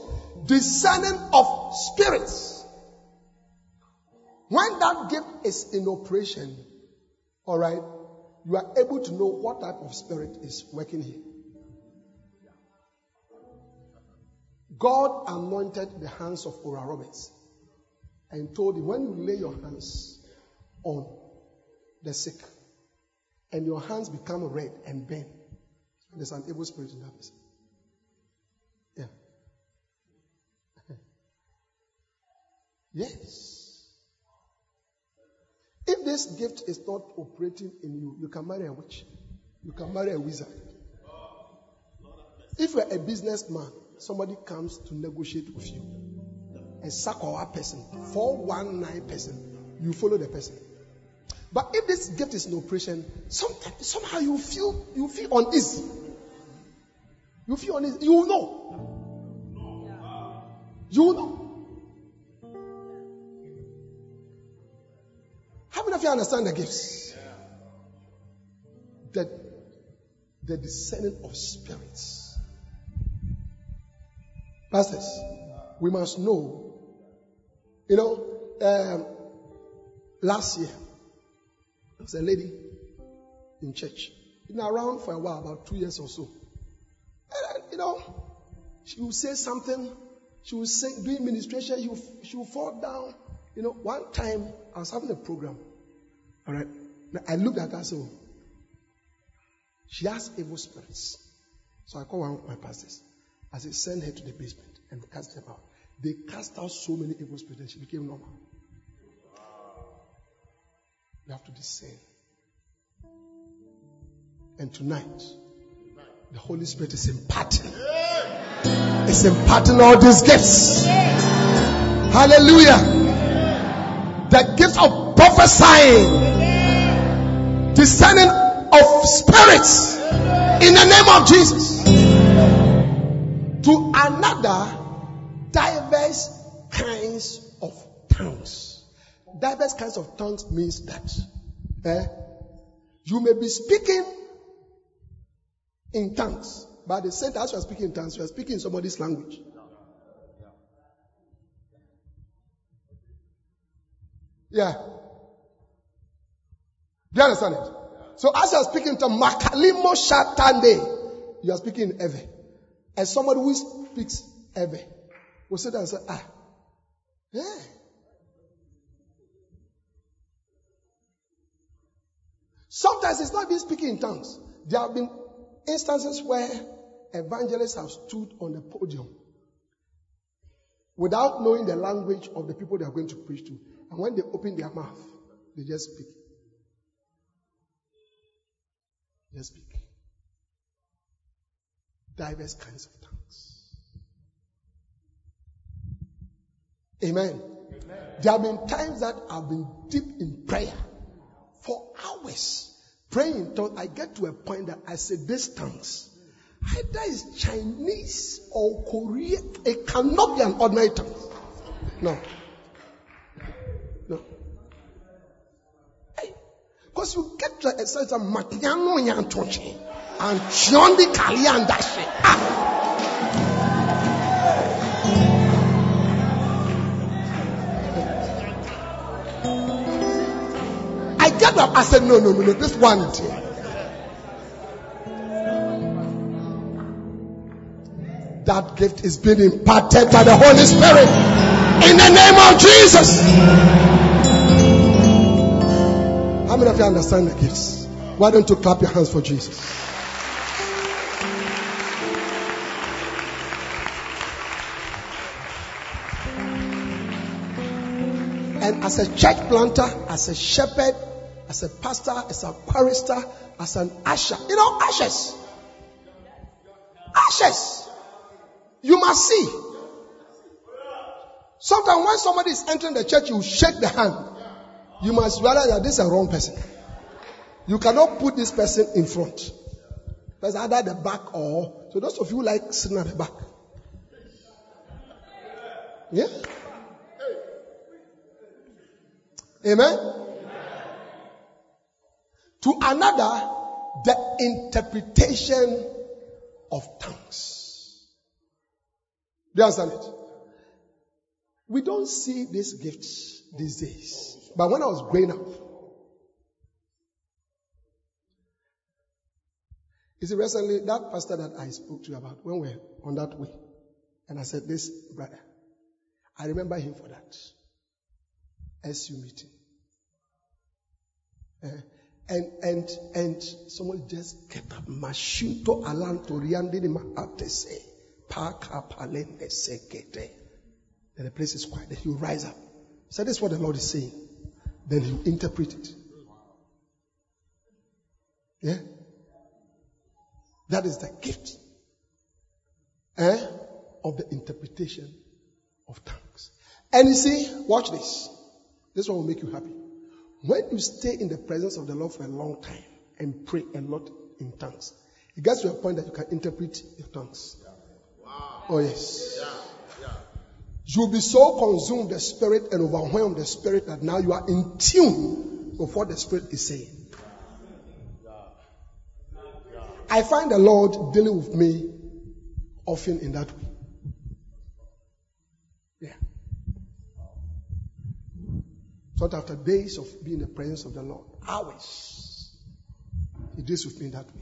Discerning of spirits. When that gift is in operation, all right, you are able to know what type of spirit is working here. God anointed the hands of Oral Roberts and told him, when you lay your hands on the sick and your hands become red and burn, there's an evil spirit in that person. Yeah. <laughs> yes. If this gift is not operating in you, you can marry a witch. You can marry a wizard. If you're a businessman, somebody comes to negotiate with you, a Sakawa person, 419 person, you follow the person. But if this gift is in operation, sometimes somehow you feel you feel uneasy. You feel uneasy. You know. You know. How many of you understand the gifts? The, the discerning of spirits. Pastors, we must know. You know, um, last year, there was a lady in church. Been around for a while, about two years or so. And, uh, you know, she will say something, she will sing, doing ministration, she will, she will fall down. You know, one time I was having a program. All right. Now, I looked at her, so oh. she has evil spirits. So I called one of my pastors. I said, send her to the basement and cast them out. They cast out so many evil spirits she became normal. You have to discern. And tonight, the Holy Spirit is imparting. It's imparting all these gifts. Hallelujah. The gift of prophesying, discerning of spirits in the name of Jesus. To another, diverse kinds of tongues. Diverse kinds of tongues means that eh, you may be speaking in tongues, but the same as you are speaking in tongues, you are speaking in somebody's language. Yeah. Do you understand it? So as you are speaking to Makalimo Shatande, you are speaking in Ewe. And somebody who speaks Ewe will sit there and say, ah, yeah. Sometimes it's not even speaking in tongues. There have been instances where evangelists have stood on the podium without knowing the language of the people they are going to preach to. And when they open their mouth, they just speak. Just speak. Diverse kinds of tongues. Amen. Amen. There have been times that I've been deep in prayer for hours. Praying in tongues. I get to a point that I say, This tongues, either is Chinese or Korean. It cannot be an ordinary tongue. No. No. Because you get to a certain Matiano Yantoche and Chiondi Kaliandashe. Ah. Up. I said, no, no, no, no, this one here. That gift is being imparted by the Holy Spirit in the name of Jesus. How many of you understand the gifts? Why don't you clap your hands for Jesus? And as a church planter, as a shepherd, as a pastor, as a chorister, as an usher, you know, ashes. Ashes. You must see. Sometimes when somebody is entering the church, you shake the hand. You must realize that this is a wrong person. You cannot put this person in front. There's either the back or so those of you like sitting at the back. Yeah. Amen. To another, the interpretation of tongues. Do you understand it? We don't see these gifts these days. But when I was growing up, you see, recently that pastor that I spoke to you about when we were on that way, and I said, This brother, I remember him for that SU meeting. Eh, and and and someone just kept up mashinto alantoriandi mahatese paka palende sekete. Then the place is quiet. Then he'll rise up. So this is what the Lord is saying. Then he'll interpret it. Yeah? That is the gift. Eh? of the interpretation of tongues. And you see, watch this. This one will make you happy. When you stay in the presence of the Lord for a long time and pray a lot in tongues, it gets to a point that you can interpret your tongues. Oh, yes. You'll be so consumed the spirit and overwhelmed the spirit that now you are in tune with what the spirit is saying. I find the Lord dealing with me often in that way. So after days of being in the presence of the Lord, hours, He deals with me that way.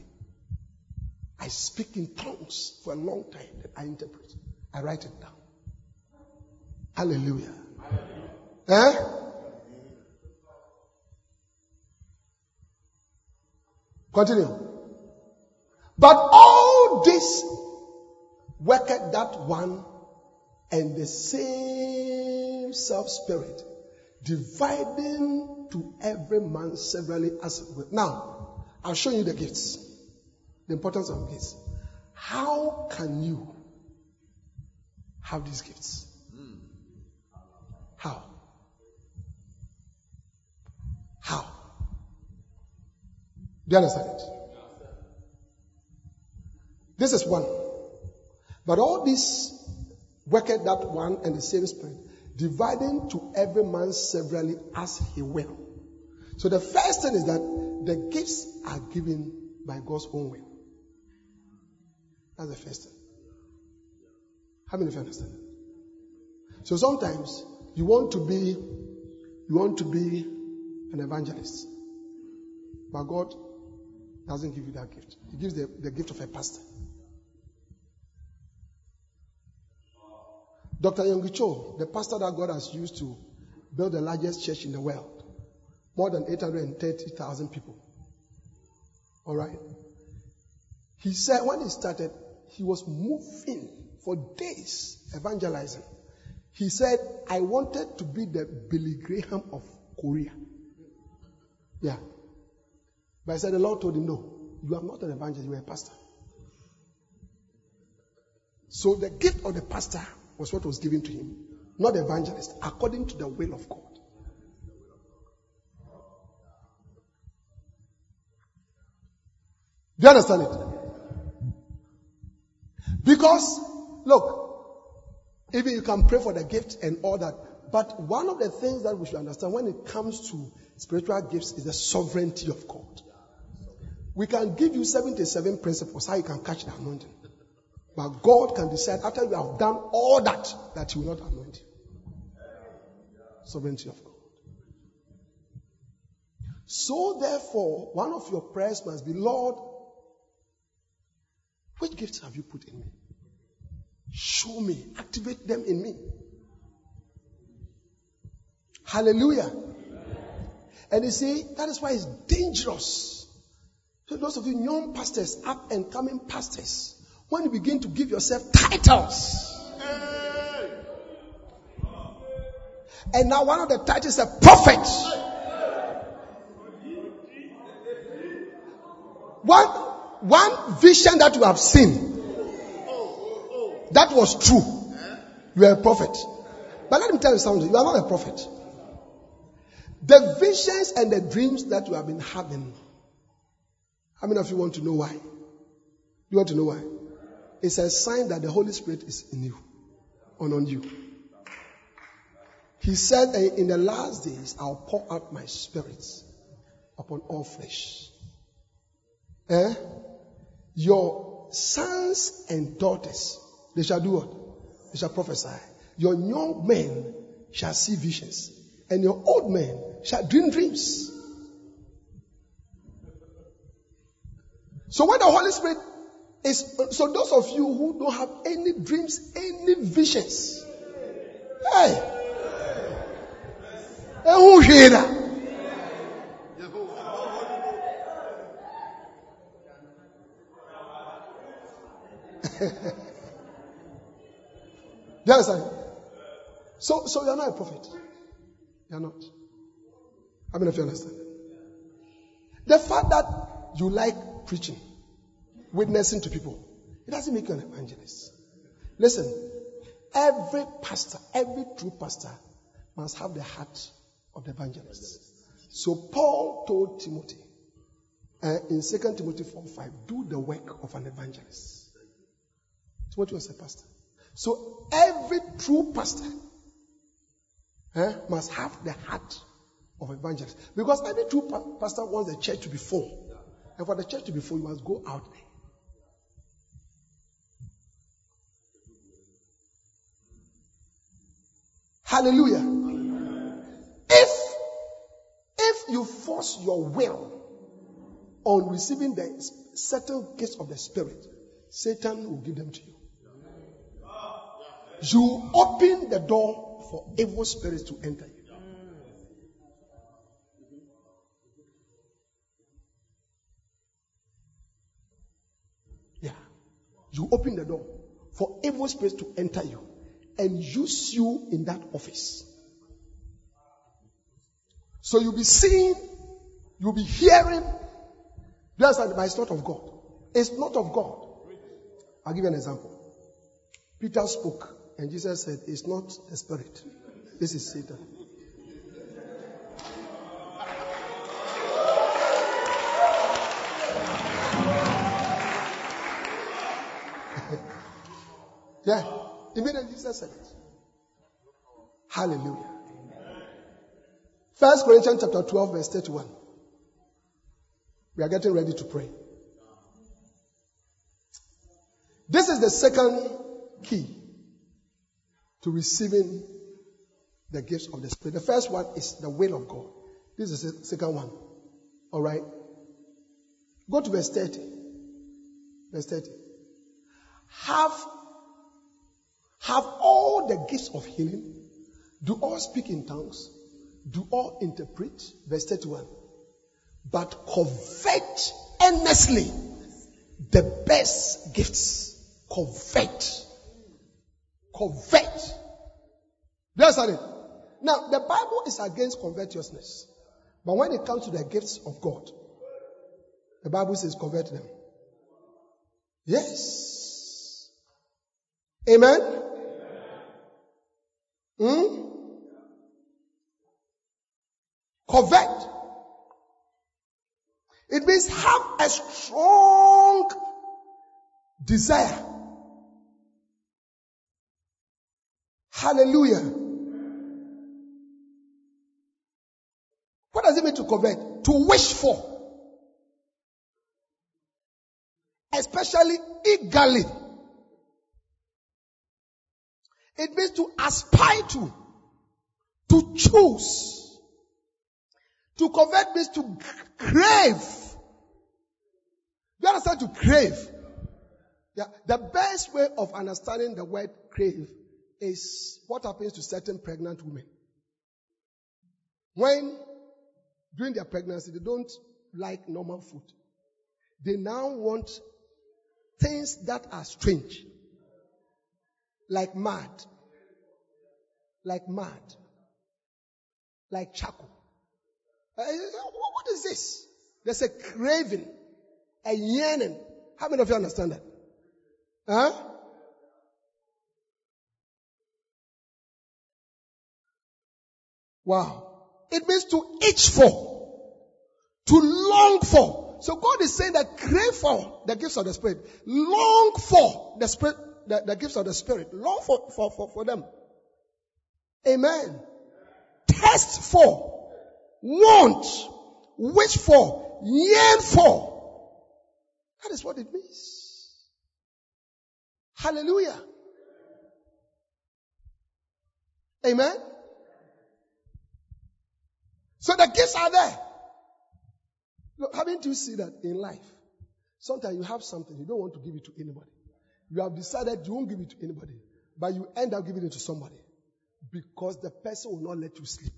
I speak in tongues for a long time, then I interpret. I write it down. Hallelujah. Eh? Continue. But all this worketh that one and the same self spirit, dividing to every man severally as it will. Now, I'll show you the gifts, the importance of gifts. How can you have these gifts? How? How? Do you understand it? This is one. But all this worketh that one and the same spirit, dividing to every man severally as he will. So the first thing is that the gifts are given by God's own will. That's the first thing. How many of you understand? So sometimes you want to be you want to be an evangelist. But God doesn't give you that gift. He gives the, the gift of a pastor. Dr. Yonggi Cho, the pastor that God has used to build the largest church in the world, more than 830,000 people. All right. He said when he started, he was moving for days evangelizing. He said, I wanted to be the Billy Graham of Korea. Yeah. But I said, the Lord told him, no, you are not an evangelist, you are a pastor. So the gift of the pastor was what was given to him, not evangelist, according to the will of God. Do you understand it? Because, look, even you can pray for the gift and all that, but one of the things that we should understand when it comes to spiritual gifts is the sovereignty of God. We can give you 77 principles how you can catch the anointing. But God can decide after you have done all that, that He will not anoint you. Sovereignty of God. So therefore, one of your prayers must be, Lord, which gifts have you put in me? Show me, activate them in me. Hallelujah. And you see, that is why it's dangerous. So those of you young pastors, up and coming pastors, when you begin to give yourself titles. And now one of the titles is a prophet. One, one vision that you have seen that was true. You are a prophet. But let me tell you something. You are not a prophet. The visions and the dreams that you have been having. How many of you want to know why? You want to know why? It's a sign that the Holy Spirit is in you, on on you. He said, In the last days, I'll pour out my spirits upon all flesh. Eh? Your sons and daughters, they shall do what? They shall prophesy. Your young men shall see visions, and your old men shall dream dreams. So when the Holy Spirit is, so those of you who don't have any dreams, any visions, hey, who hear that? <laughs> You understand? So, so you're not a prophet. You're not. I mean, if you understand? The fact that you like preaching, witnessing to people, it doesn't make you an evangelist. Listen, Every pastor, every true pastor must have the heart of the evangelist. So Paul told Timothy uh, in 2 Timothy 4 5, do the work of an evangelist. Timothy was a pastor. So every true pastor eh, must have the heart of evangelist. Because every true pa- pastor wants the church to be full. And for the church to be full, you must go out there. Hallelujah. If if you force your will on receiving the certain gifts of the spirit, Satan will give them to you. You open the door for evil spirits to enter you. Yeah. You open the door for evil spirits to enter you and use you in that office. So you'll be seeing, you'll be hearing. That's like, but it's not of God. It's not of God. I'll give you an example. Peter spoke, and Jesus said, It's not the spirit. This is Satan. <laughs> yeah. Immediately Jesus said it. Hallelujah. First Corinthians chapter 12, verse 31. We are getting ready to pray. This is the second key to receiving the gifts of the Spirit. The first one is the will of God. This is the second one. All right. Go to verse 30. Verse 30. Have, have all the gifts of healing. Do all speak in tongues. Do all interpret. Verse 31. But covet earnestly the best gifts. Covet. Covet. You it? Now, the Bible is against covetousness. But when it comes to the gifts of God, the Bible says covet them. Yes. Amen? Hmm? Covet. It means have a strong desire. Hallelujah. What does it mean to covet? To wish for. Especially eagerly. It means to aspire to. To choose. To covet means to crave. You understand to crave? Yeah. The best way of understanding the word crave is what happens to certain pregnant women. When during their pregnancy they don't like normal food. They now want things that are strange. Like mad. Like mad. Like charcoal. Uh, what is this? There's a craving, a yearning. How many of you understand that? Huh? Wow. It means to itch for, to long for. So God is saying that crave for the gifts of the Spirit, long for the Spirit, the, the gifts of the Spirit, long for, for, for, for them. Amen. Test for, want, wish for, yearn for. That is what it means. Hallelujah. Amen. So the gifts are there. Look, haven't you seen that in life? Sometimes you have something, you don't want to give it to anybody. You have decided you won't give it to anybody, but you end up giving it to somebody because the person will not let you sleep.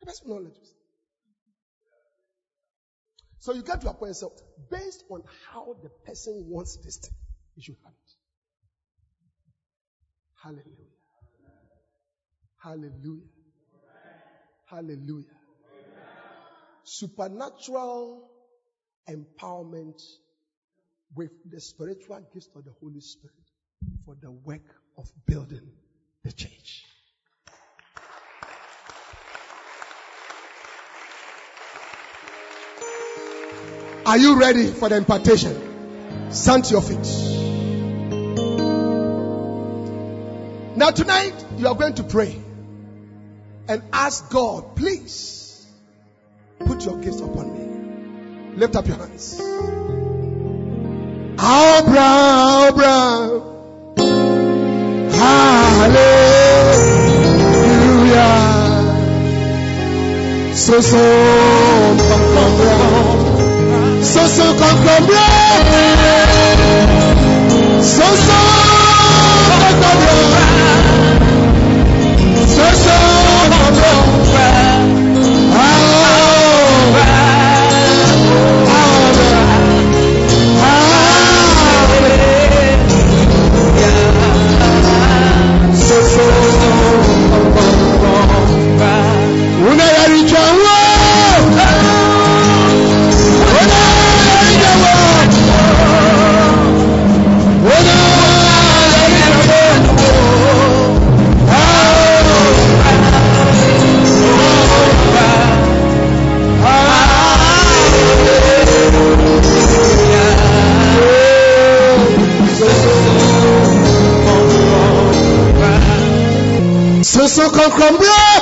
The person will not let you sleep. So you get to a point and say, based on how the person wants this thing, you should have it. Hallelujah. Hallelujah. Hallelujah. Supernatural empowerment with the spiritual gifts of the Holy Spirit for the work of building the church. Are you ready for the impartation? Stand to your feet. Now, tonight, you are going to pray and ask God, please put your gifts upon me. Lift up your hands. Abra, Abra. Hallelujah. So, so, come, come. So, so, come, come, So, so, come, come, So, so, come, come. Soso kokombra.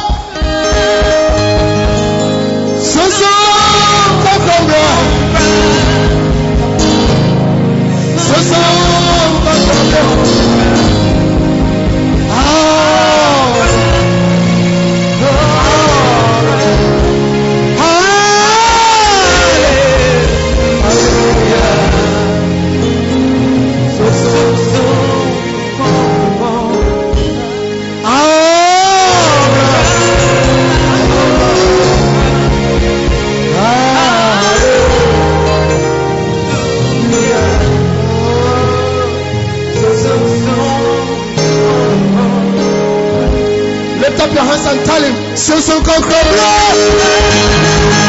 And tell him, Susu Kokobra. Listen,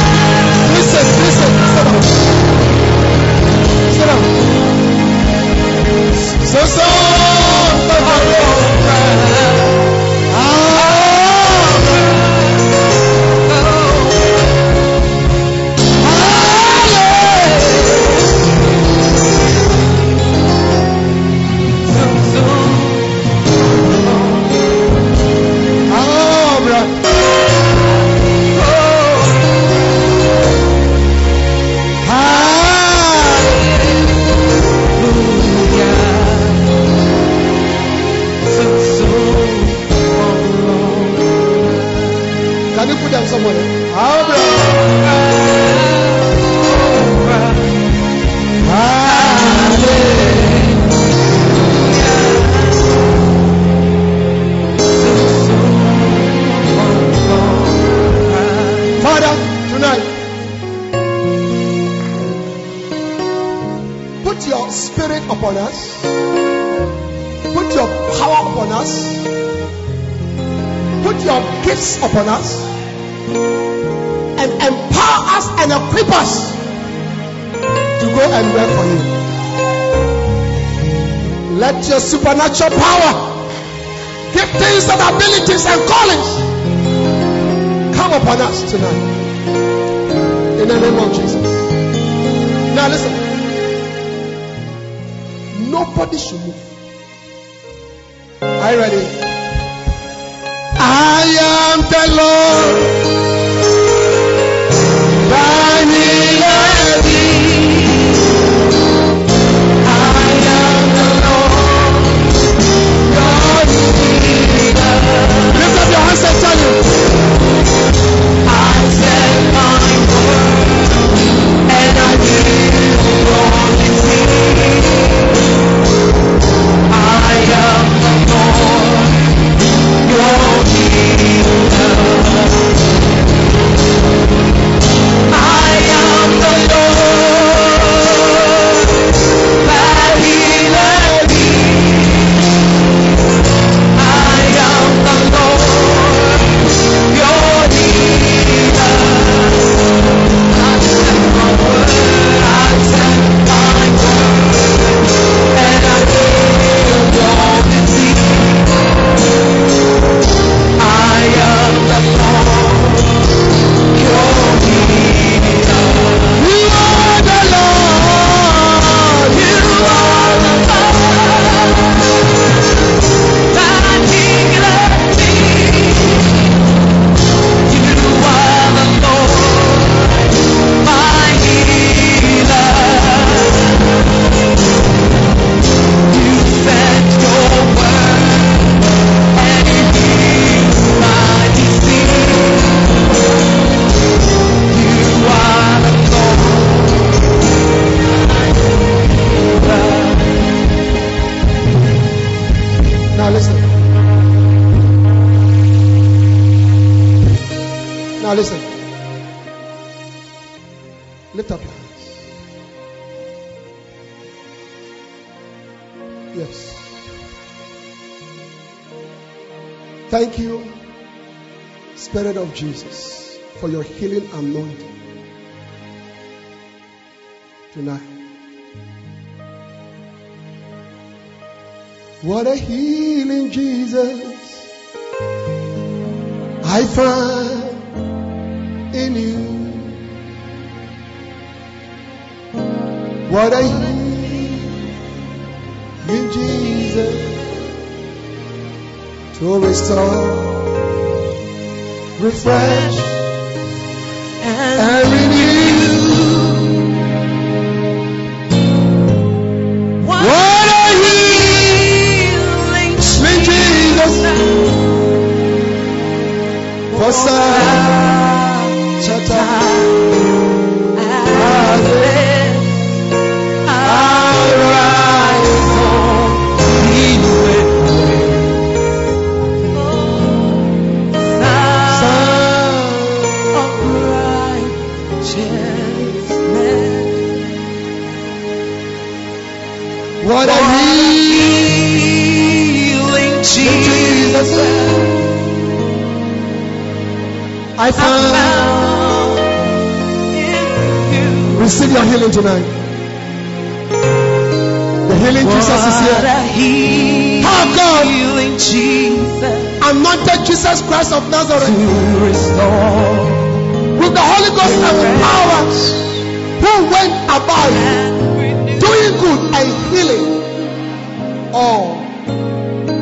your supernatural power, giftings and abilities and callings come upon us tonight. In the name of Jesus. Now listen. Nobody should move. Are you ready? In you. What I a healing, Jesus, to restore, refresh, Of Nazareth with the Holy Ghost and power, who went about doing good and healing all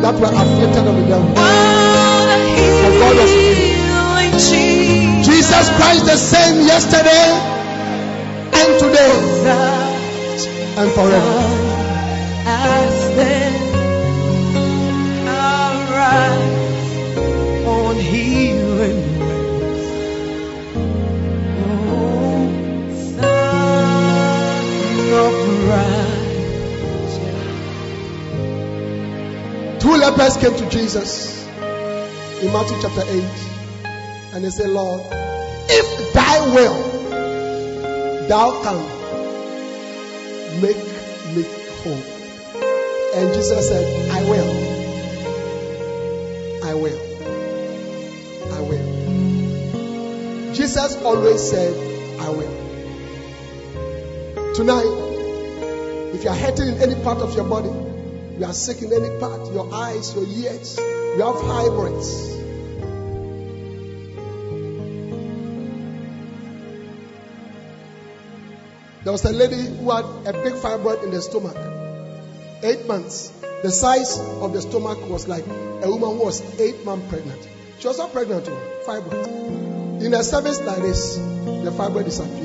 that were afflicted of the devil. For God was Jesus Christ the same yesterday and today and forever. Jesus in Matthew chapter 8 and they said, Lord, if thy will, thou can make me whole. And Jesus said, I will. I will. I will. Jesus always said, I will. Tonight, if you are hurting in any part of your body, you are sick in any part, your eyes, your ears, you have hybrids. There was a lady who had a big fibroid in the stomach. Eight months. The size of the stomach was like a woman who was eight months pregnant. She was not pregnant oh, fibroid. In a service like this, the fibroid disappeared.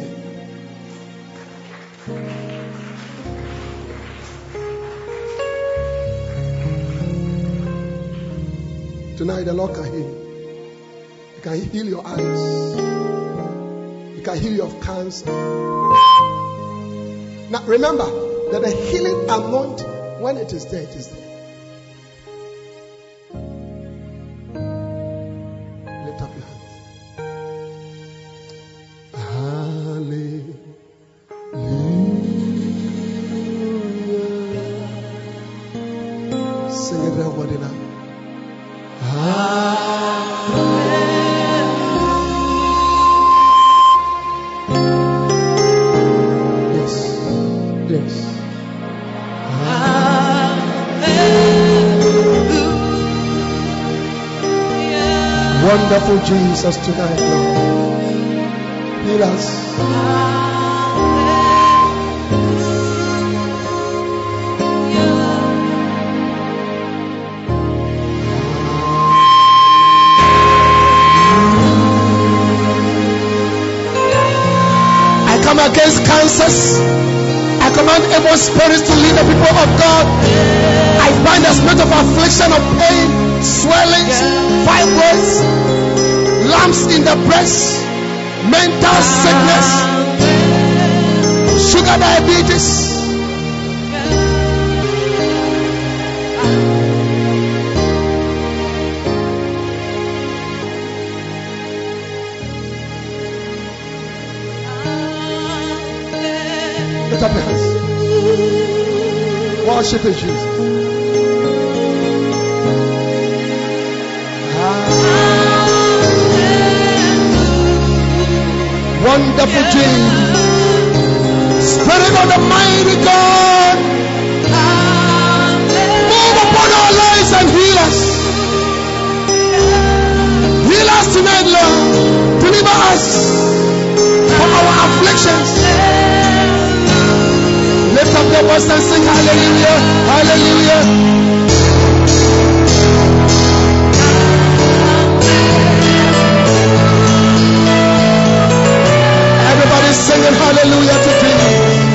Tonight, the Lord can heal you. He can heal your eyes. He can heal you of cancer. Now, remember that the healing anointing, when it is there, it is there. Wonderful Jesus tonight, Lord. Heal us. I come against cancers. I command evil spirits to lead the people of God. I bind the spirit of affliction of pain, swellings, fibroids, lumps in the breast, mental sickness, sugar diabetes. Lift up your hands. Worship Jesus. Wonderful Jesus. Spirit of the mighty God. Move upon our lives and heal us. Heal us tonight, Lord. Deliver us from our afflictions. Lift up your voice and sing hallelujah, hallelujah. Hallelujah to Jesus.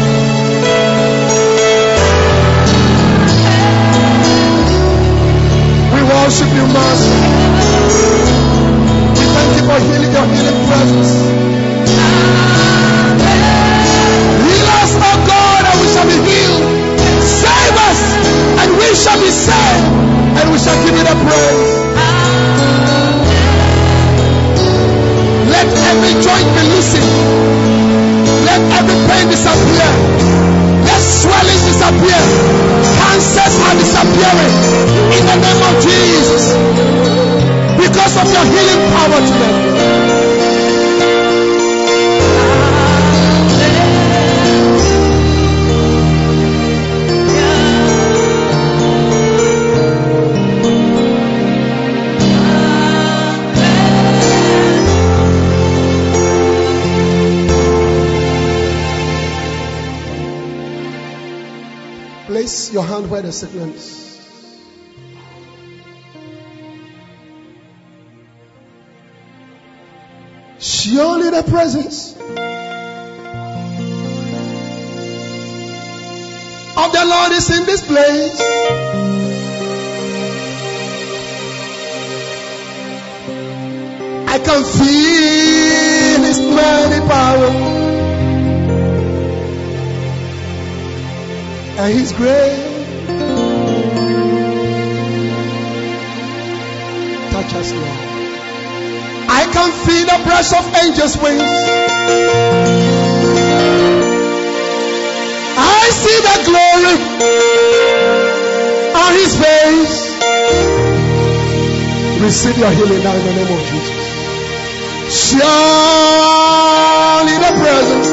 We worship you, Master. We thank you for healing your healing presence. Heal us, oh God, and we shall be healed. Save us, and we shall be saved, and we shall give you the praise. Let every joint be loosened. Every pain disappear. Let swelling disappear. Cancers are disappearing. In the name of Jesus. Because of your healing power today. Your hand where the sickness. Surely the presence of the Lord is in this place. I can feel His mighty power and His grace. Can feel the brush of angels' wings. I see the glory on His face. Receive your healing now in the name of Jesus. Surely the presence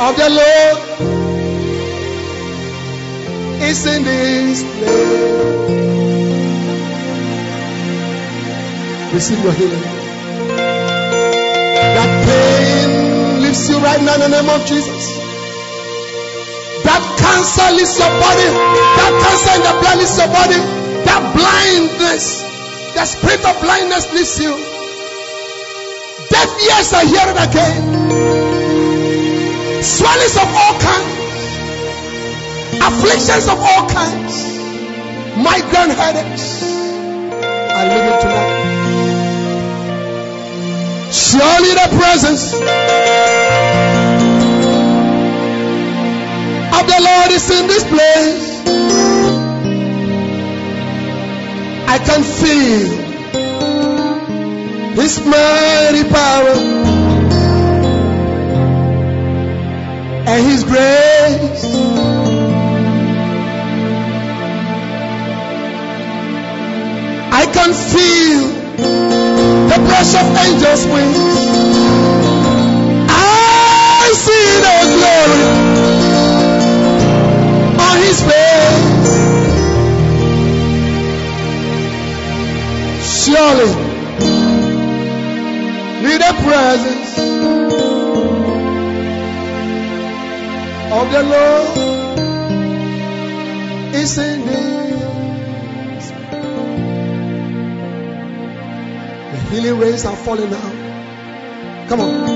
of the Lord is in this place. Receive your healing. That pain leaves you right now in the name of Jesus. That cancer leaves your body. That cancer in the blood leaves your body. That blindness, the spirit of blindness leaves you. Deaf ears are hearing again. Swellings of all kinds, afflictions of all kinds, migraine headaches are living tonight. Surely the presence of the Lord is in this place. I can feel His mighty power and His grace. I can feel the brush of angels' wings. I see the glory on His face. Surely, need the presence of the Lord is in this. Healing rains are falling now. Come on.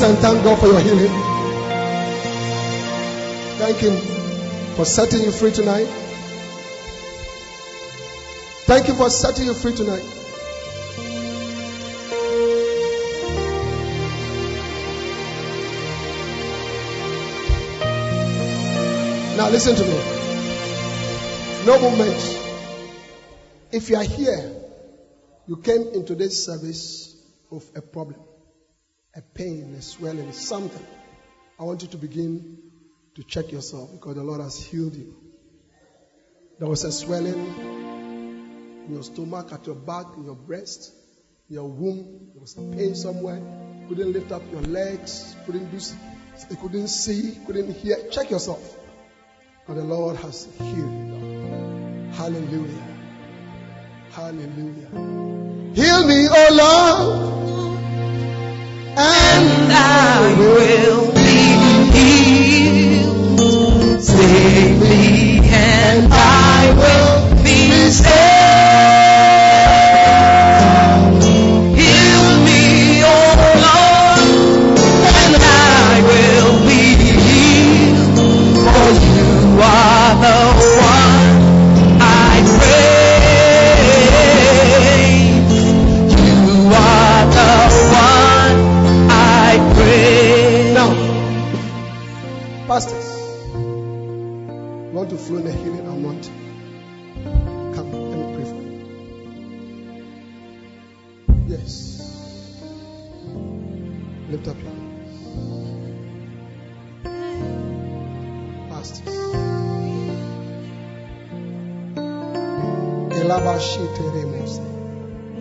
And thank God for your healing. Thank Him for setting you free tonight. Thank you for setting you free tonight. Now listen to me. No movement. If you are here, you came into this service with a problem, a pain, a swelling, something. I want you to begin to check yourself because the Lord has healed you. There was a swelling in your stomach, at your back, in your breast, in your womb. There was a pain somewhere. Couldn't lift up your legs. Couldn't do. Couldn't see. Couldn't hear. Check yourself. And the Lord has healed you. Hallelujah. Hallelujah. Heal me, oh Lord, and I will be healed. Save me and I will be saved.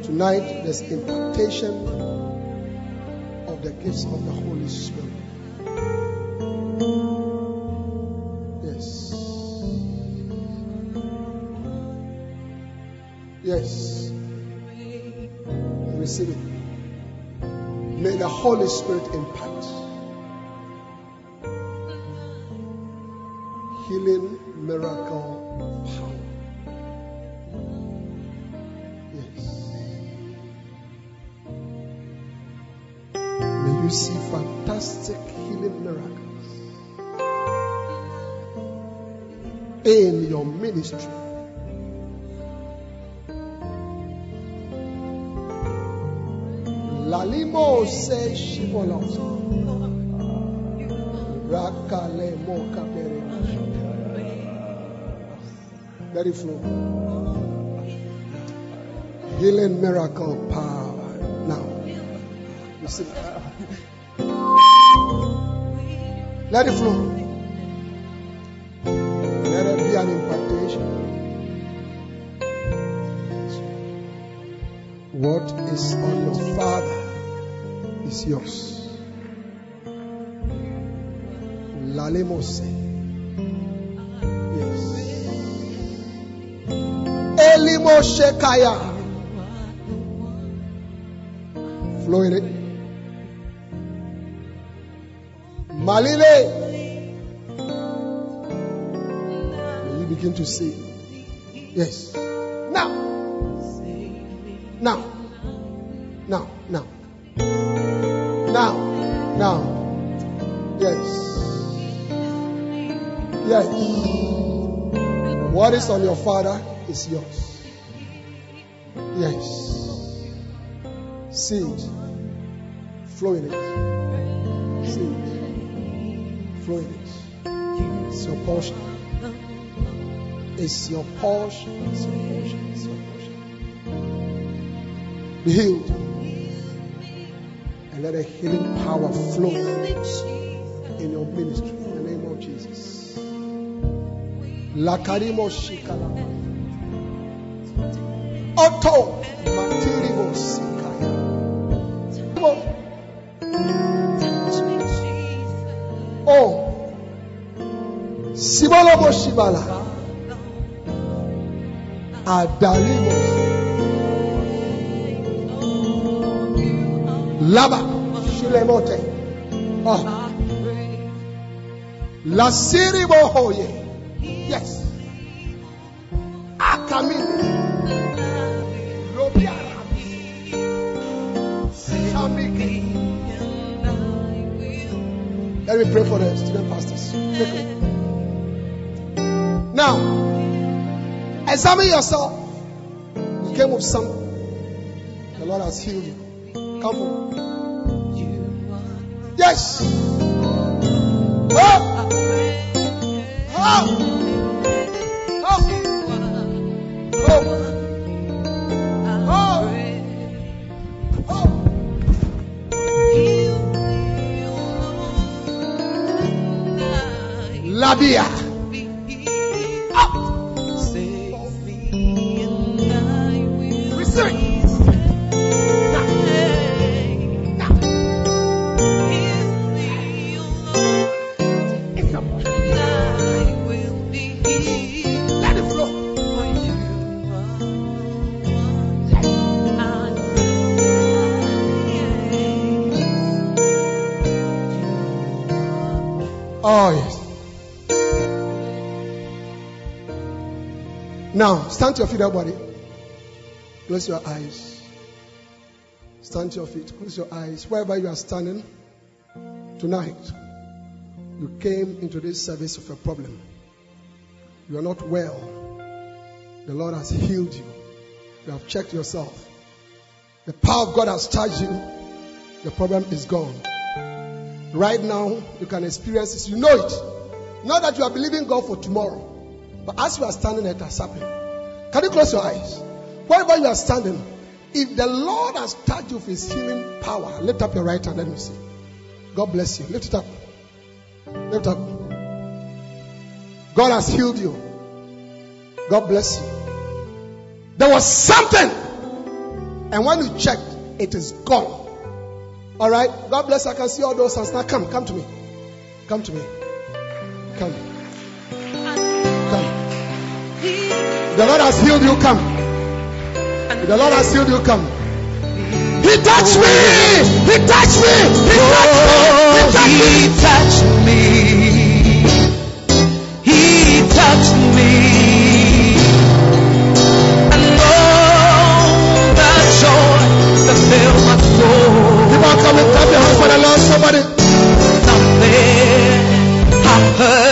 Tonight, there's impartation of the gifts of the Holy Spirit. Yes. Yes. Receive it. May the Holy Spirit impact fantastic healing miracles in your ministry. Lalimo se shibolos. Rakale mo kapere. Very flow. Healing miracle power. Now, receive it. Let it flow. Let it be an impartation. What is on your father is yours. Lalemose. Yes. Elimo Shekaya. Flow in it. May you begin to see. Yes. Now. Now. Now. Now. Now. Now. Yes. Yes. What is on your father is yours. Yes. Seed. Flow in it. Seed. Flow It's your portion. It's your portion. It's your portion. It's your portion. Be healed. And let a healing power flow in your ministry. In the name of Jesus. Lakarimo shikala. Otto shibala. Adalimo. Laba. Shilemote. Oh. Ah. Lasiribo hoye. Yes. Akamini. Lobiara. Shamiki. Let me pray for the examine yourself. You came with something. The Lord has healed you. Come forward. Now, stand to your feet, everybody. Close your eyes. Stand to your feet. Close your eyes. Wherever you are standing tonight, you came into this service with a problem. You are not well. The Lord has healed you. You have checked yourself. The power of God has touched you. The problem is gone. Right now, you can experience this. You know it. Now that you are believing God for tomorrow, but as you are standing, it has happened. Can you close your eyes? Wherever you are standing, if the Lord has touched you with His healing power, lift up your right hand. Let me see. God bless you. Lift it up. Lift up. God has healed you. God bless you. There was something, and when you checked, it is gone. All right. God bless. I can see all those hands. Now come, come to me. Come to me. Come. The Lord has healed you. Come. The Lord has healed you. Come. He touched me. He touched me. He touched me. Oh, he touched me. He touched me. He touched me. And oh, the joy that filled my soul. Keep on coming. Clap your hands for the Lord. Somebody. Something happened,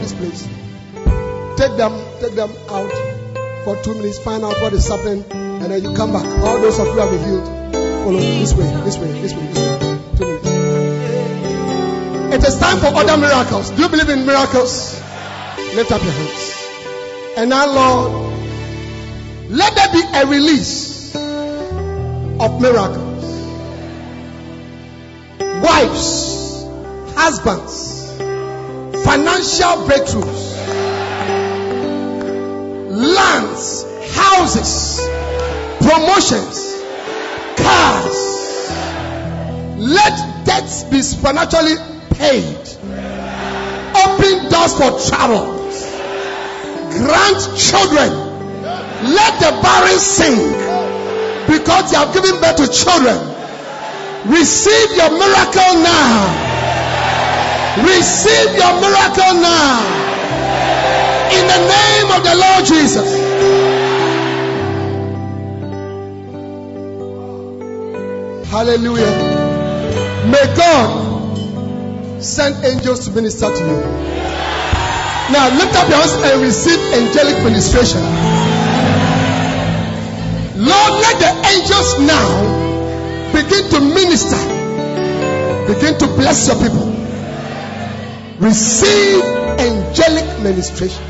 this place? Take them take them out for two minutes. Find out what is happening, and then you come back. All those of you have been healed, follow this way, this way, this way, this way. Two minutes. It is time for other miracles. Do you believe in miracles? Lift up your hands. And now, Lord, let there be a release of miracles. Wives, husbands, financial breakthroughs, lands, houses, promotions, cars. Let debts be supernaturally paid. Open doors for travel. Grant children. Let the barren sing because you have given birth to children. Receive your miracle now. Receive your miracle now. In the name of the Lord Jesus. Hallelujah. May God send angels to minister to you. Now lift up your hands and receive angelic ministration. Lord, let the angels now begin to minister, begin to bless your people. Receive angelic ministration.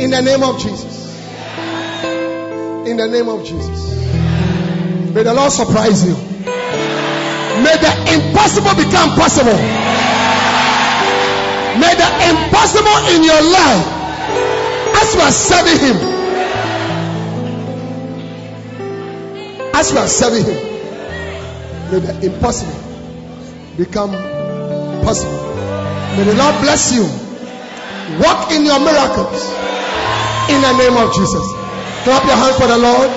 In the name of Jesus. In the name of Jesus. May the Lord surprise you. May the impossible become possible. May the impossible in your life As you are serving Him, as you are serving Him, may the impossible become possible. May the Lord bless you. Walk in your miracles in the name of Jesus. Clap your hands for the Lord.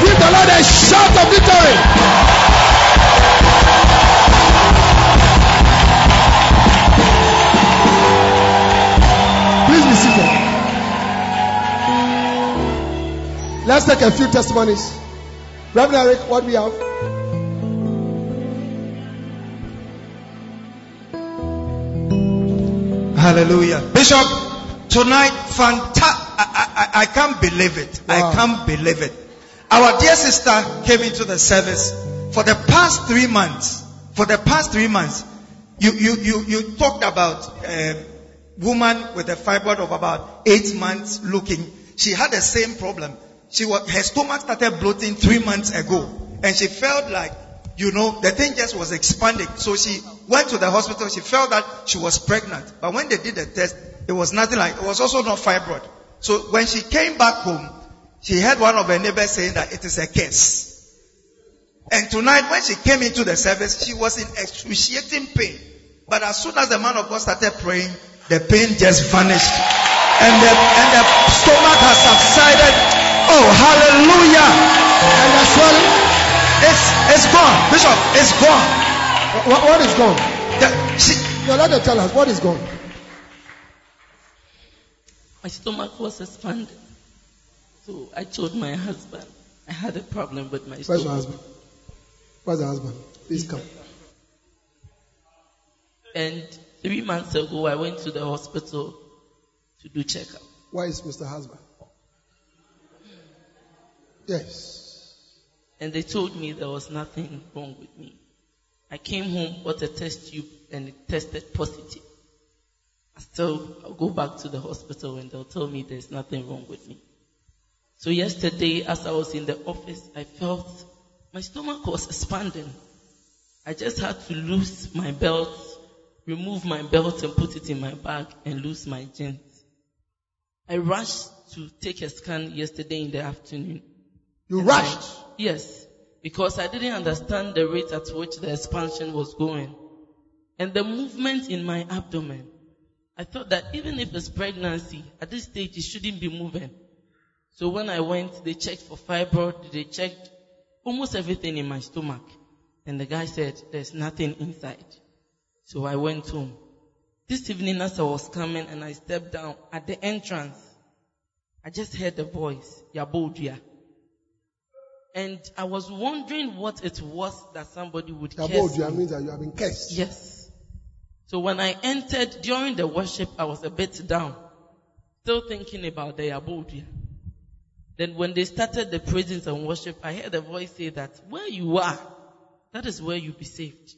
Give the Lord a shout of victory. Please be seated. Let's take a few testimonies. Reverend Eric, what we have? Hallelujah. Bishop, tonight, fanta- I, I, I can't believe it. Wow. I can't believe it. Our dear sister came into the service for the past three months. For the past three months, you, you, you, you talked about a woman with a fibroid of about eight months looking. She had the same problem. She was, her stomach started bloating three months ago and she felt like you know, the thing just was expanding. So she went to the hospital. She felt that she was pregnant. But when they did the test, it was nothing like, it was also not fibroid. So when she came back home, she heard one of her neighbors saying that it is a curse. And tonight when she came into the service, she was in excruciating pain. But as soon as the man of God started praying, the pain just vanished. And the, and the stomach has subsided. Oh, hallelujah. And the swelling. It's, it's gone. Bishop, it's gone. What, what is gone? The- she, No, let her tell us what is gone. My stomach was expanded. So I told my husband I had a problem with my Where's stomach. your husband? Where's the husband? Please come. And three months ago, I went to the hospital to do checkup. Where is Mr. Husband? Yes. And they told me there was nothing wrong with me. I came home, got a test tube, and it tested positive. I still, I'll go back to the hospital and they'll tell me there's nothing wrong with me. So yesterday, as I was in the office, I felt my stomach was expanding. I just had to lose my belt, remove my belt and put it in my bag and lose my jeans. I rushed to take a scan yesterday in the afternoon. You rushed. Yes, because I didn't understand the rate at which the expansion was going. And the movement in my abdomen. I thought that even if it's pregnancy, at this stage it shouldn't be moving. So when I went, they checked for fibroid, they checked almost everything in my stomach. And the guy said, there's nothing inside. So I went home. This evening as I was coming and I stepped down at the entrance, I just heard the voice, Yabodia. And I was wondering what it was that somebody would About curse you me. means that you have been cursed. Yes. So when I entered during the worship, I was a bit down, still thinking about the Yabodia. Then when they started the praises and worship, I heard a voice say that where you are, that is where you'll be saved.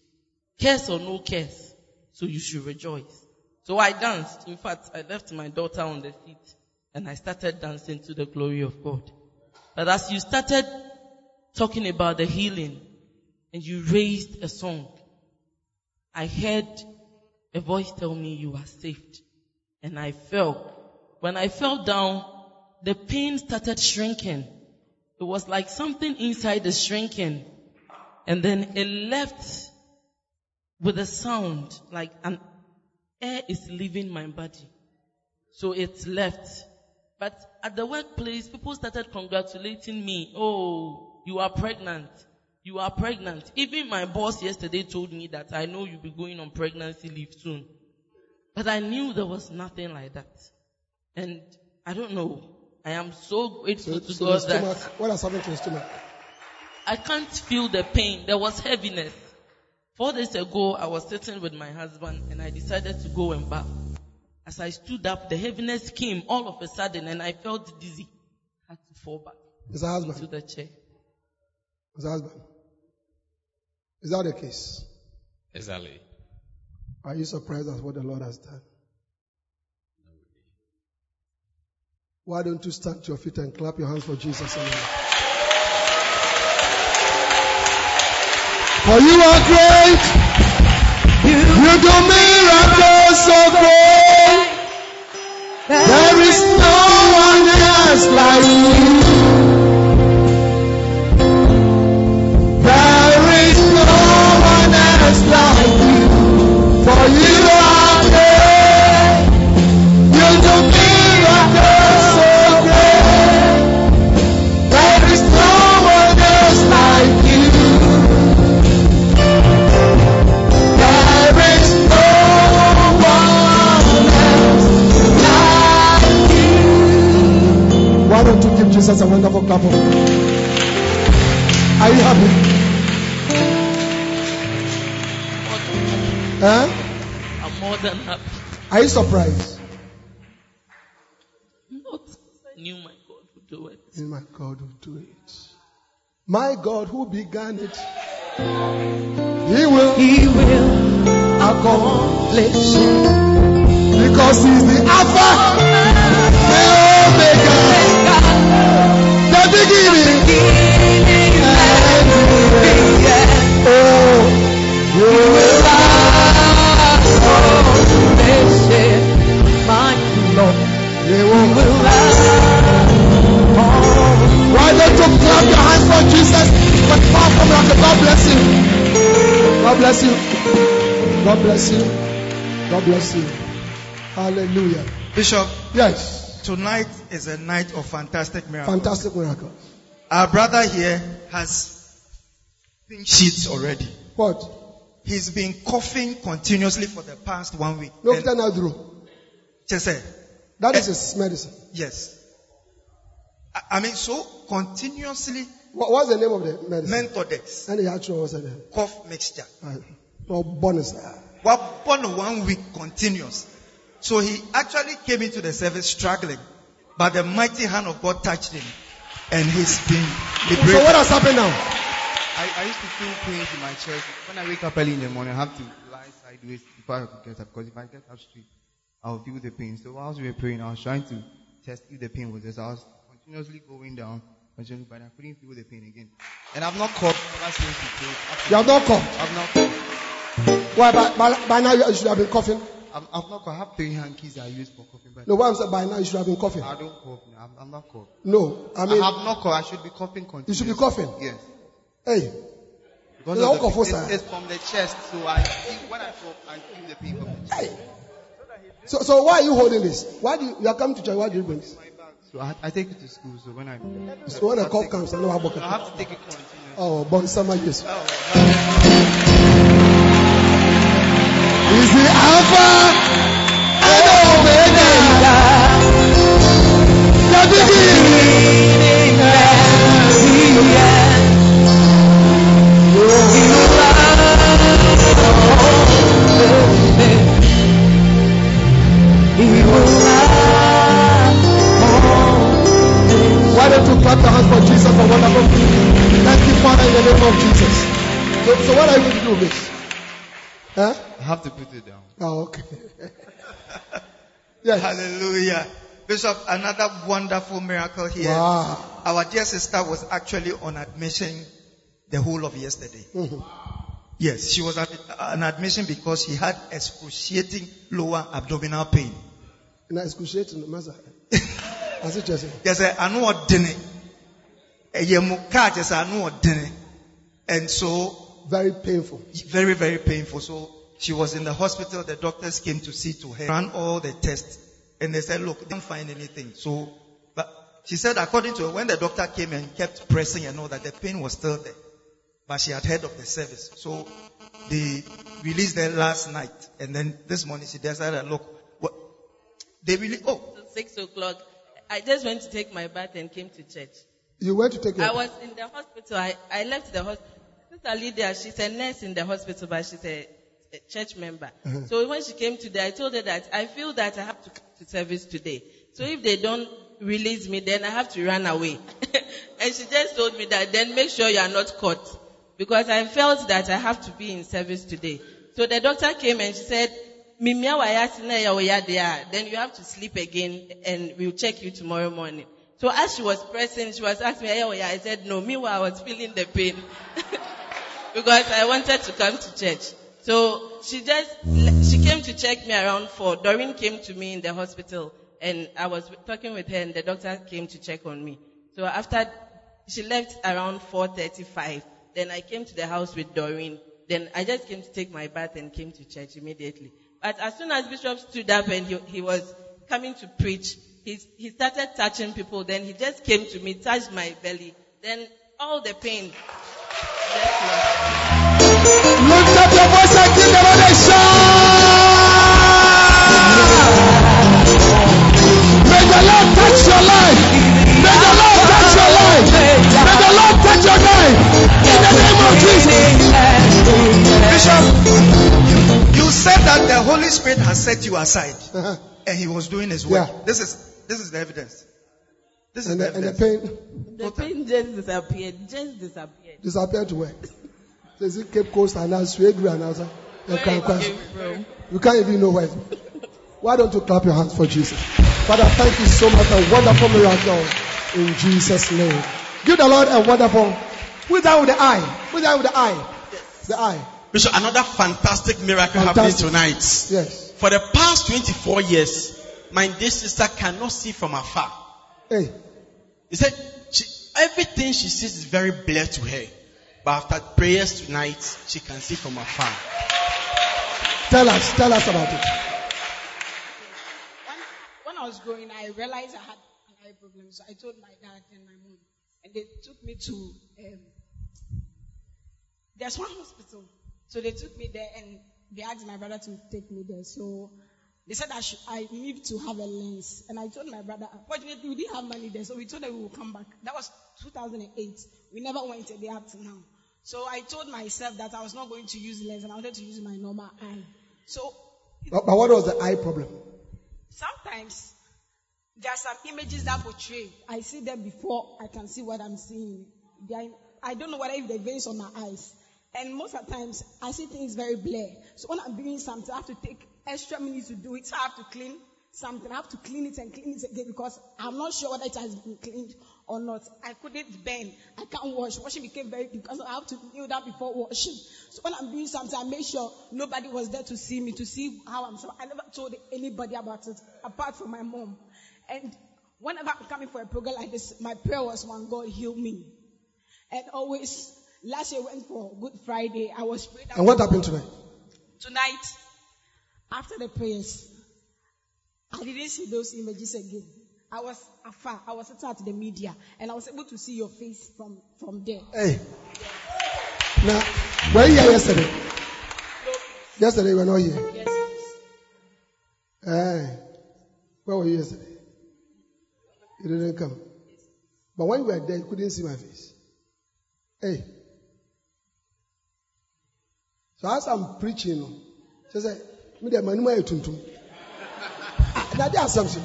Curse or no curse, so you should rejoice. So I danced. In fact, I left my daughter on the seat and I started dancing to the glory of God. But as you started talking about the healing and you raised a song, I heard a voice tell me you are saved. And I fell. When I fell down, the pain started shrinking. It was like something inside is shrinking. And then it left with a sound like an air is leaving my body. So it left. But at the workplace, people started congratulating me. Oh, you are pregnant. You are pregnant. Even my boss yesterday told me that I know you'll be going on pregnancy leave soon. But I knew there was nothing like that. And I don't know. I am so So, grateful to so God stomach, that what has happened to the stomach? I can't feel the pain. There was heaviness. Four days ago, I was sitting with my husband and I decided to go and bath. As I stood up, the heaviness came all of a sudden and I felt dizzy. I had to fall back Mr. to the chair. Mr. Husband. Is that the case? Exactly. Are you surprised at what the Lord has done? Why don't you stand to your feet and clap your hands for Jesus? For you are great. You do miracles so great. There is Jesus you surprised? Not I knew my God would do it. And my God will do it. My God who began it, He will. He will accomplish it. Because He's the Alpha, the Omega, clap your hands for Jesus? But powerful miracle. God bless you. God bless you. God bless you. God bless you. Hallelujah. Bishop, Yes. tonight is a night of fantastic miracles. Fantastic miracles. Our brother here has pink sheets already. What? He's been coughing continuously for the past one week. No, And- Peter Nadro. Just That is eh, his medicine. yes. I- I mean, so continuously What, what's the name of the medicine? Menthodex, And the actual was it? cough mixture. Uh, oh, bonus. We're born one week continuous. So he actually came into the service struggling, but the mighty hand of God touched him, and he's been So what has happened now? I, I used to feel pains in my chest. When I wake up early in the morning, I have to lie sideways before I could get up. Because if I get up straight, I'll feel the pain. So whilst we were praying, I was trying to test if the pain was there. So I was continuously going down, continuously, but I couldn't feel the pain again. And I've not coughed ever since we prayed. You have not come. I've not coughed. Why? By, by, by now you should have been coughing. I've, I've not coughed. I have three hankies I use for coughing, but No, what I'm saying, by now you should have been coughing. I don't cough. now. I'm, I'm not coughing. No, I mean. I, have not coughed. I should be coughing continuously. you should be coughing. Yes. Hey, Because You the, cough, it's, it's from the chest, so I feel, when I cough, I feel the pain from the chest. hey. So, so why are you holding this? Why do you, you are coming to church? Why do you bring this? I, I take it to school. So when I, So when a cough comes, I know how I have to take it continuously. Oh, bon summer yes. Oh, Is the Alpha and Omega, the beginning and the end. Don't clap your hands for Jesus for wonderful? Thank you, Father, in the name of Jesus. So, so what are you going to do with this? Huh? I have to put it down. Oh, okay. <laughs> yes. Hallelujah. Bishop, another wonderful miracle here. Wow. Our dear sister was actually on admission the whole of yesterday. Mhm. Yes, she was at an admission because she had excruciating lower abdominal pain. Excruciating, <laughs> Master. As it just There's a anu odene. Eye mu kaa kyerɛ sɛ anu odene. And so very painful. very, very painful. So she was in the hospital. The doctors came to see to her, ran all the tests, and they said, look, they didn't find anything. So, but she said, according to her, when the doctor came and kept pressing and all that, the pain was still there. But she had heard of the service. So they released her last night. And then this morning she decided, look, what, they really, oh, So six o'clock. I just went to take my bath and came to church. You went to take I was in the hospital. I, I left the hospital. Sister Lydia, she's a nurse in the hospital, but she's a, a church member. Uh-huh. So when she came today, I told her that I feel that I have to come to service today. So if they don't release me, then I have to run away. <laughs> and she just told me that then make sure you are not caught. Because I felt that I have to be in service today. So the doctor came and she said, "Mimia wa yasi na ya wa ya there. Then you have to sleep again and we'll check you tomorrow morning. So as she was pressing, she was asking me. I said, no, meanwhile I was feeling the pain. <laughs> because I wanted to come to church. So she just, she came to check me around four. Doreen came to me in the hospital and I was talking with her and the doctor came to check on me. So after, she left around 4.35. Then I came to the house with Doreen. Then I just came to take my bath and came to church immediately. But as soon as Bishop stood up and he, he was coming to preach, he, he started touching people. Then he just came to me, touched my belly. Then all the pain. Lift up your voice and give them a shout. May the Lord touch your life. May the Lord touch your life. May the Lord touch your life. In the name of Jesus. Bishop set you aside Uh-huh. and he was doing his work. Yeah. This is this is the evidence. This is And the the, and the evidence. pain The pain just disappeared. Just disappeared. disappeared to where? Says it Cape Coast and now Swedru and now Where it came from. You can't even know where. Why don't you clap your hands for Jesus? Father, thank you so much for a wonderful miracle in Jesus' name. Give the Lord a wonderful. Who's that with the eye? Who's that with the eye? The eye. Bishop, another fantastic miracle Fantastic. happening tonight. Yes. For the past 24 years, my dear sister cannot see from afar. Hey. He said, she, everything she sees is very blurred to her. But after prayers tonight, she can see from afar. Tell us. Tell us about it. when, when I was growing, I realized I had an eye problem. So I told my dad and my mom, and they took me to. Um, there's one hospital, so they took me there, and they asked my brother to take me there. So they said I should, I need to have a lens, and I told my brother. Unfortunately, we didn't have money there, so we told them we will come back. That was 2008. We never went a day up to now. So I told myself that I was not going to use lens, and I wanted to use my normal eye. So But, but what was the eye problem? sometimes there are some images that portray. I see them before I can see what I'm seeing. Are, I don't know whether if they're veins on my eyes. And most of the times I see things very blur. So when I'm doing something, I have to take extra minutes to do it. So I have to clean something. I have to clean it and clean it again because I'm not sure whether it has been cleaned or not. I couldn't bend. I can't wash. Washing became very because I have to kneel down before washing. So when I'm doing something, I make sure nobody was there to see me, to see how I'm. So I never told anybody about it apart from my mom. And whenever I'm coming for a program like this, my prayer was one God heal me. And always, last year went for Good Friday. I was prayed. And what happened tonight? Tonight, after the prayers, I didn't see those images again. I was afar. I was sitting at the media, and I was able to see your face from from there. Hey. Now, where were you here yesterday? Yesterday you were not here. Yes. Hey. Where were you yesterday? You didn't come. But when you were there, you couldn't see my face. Hey. So as I'm preaching, she said, me the man who tuntum. That the assumption.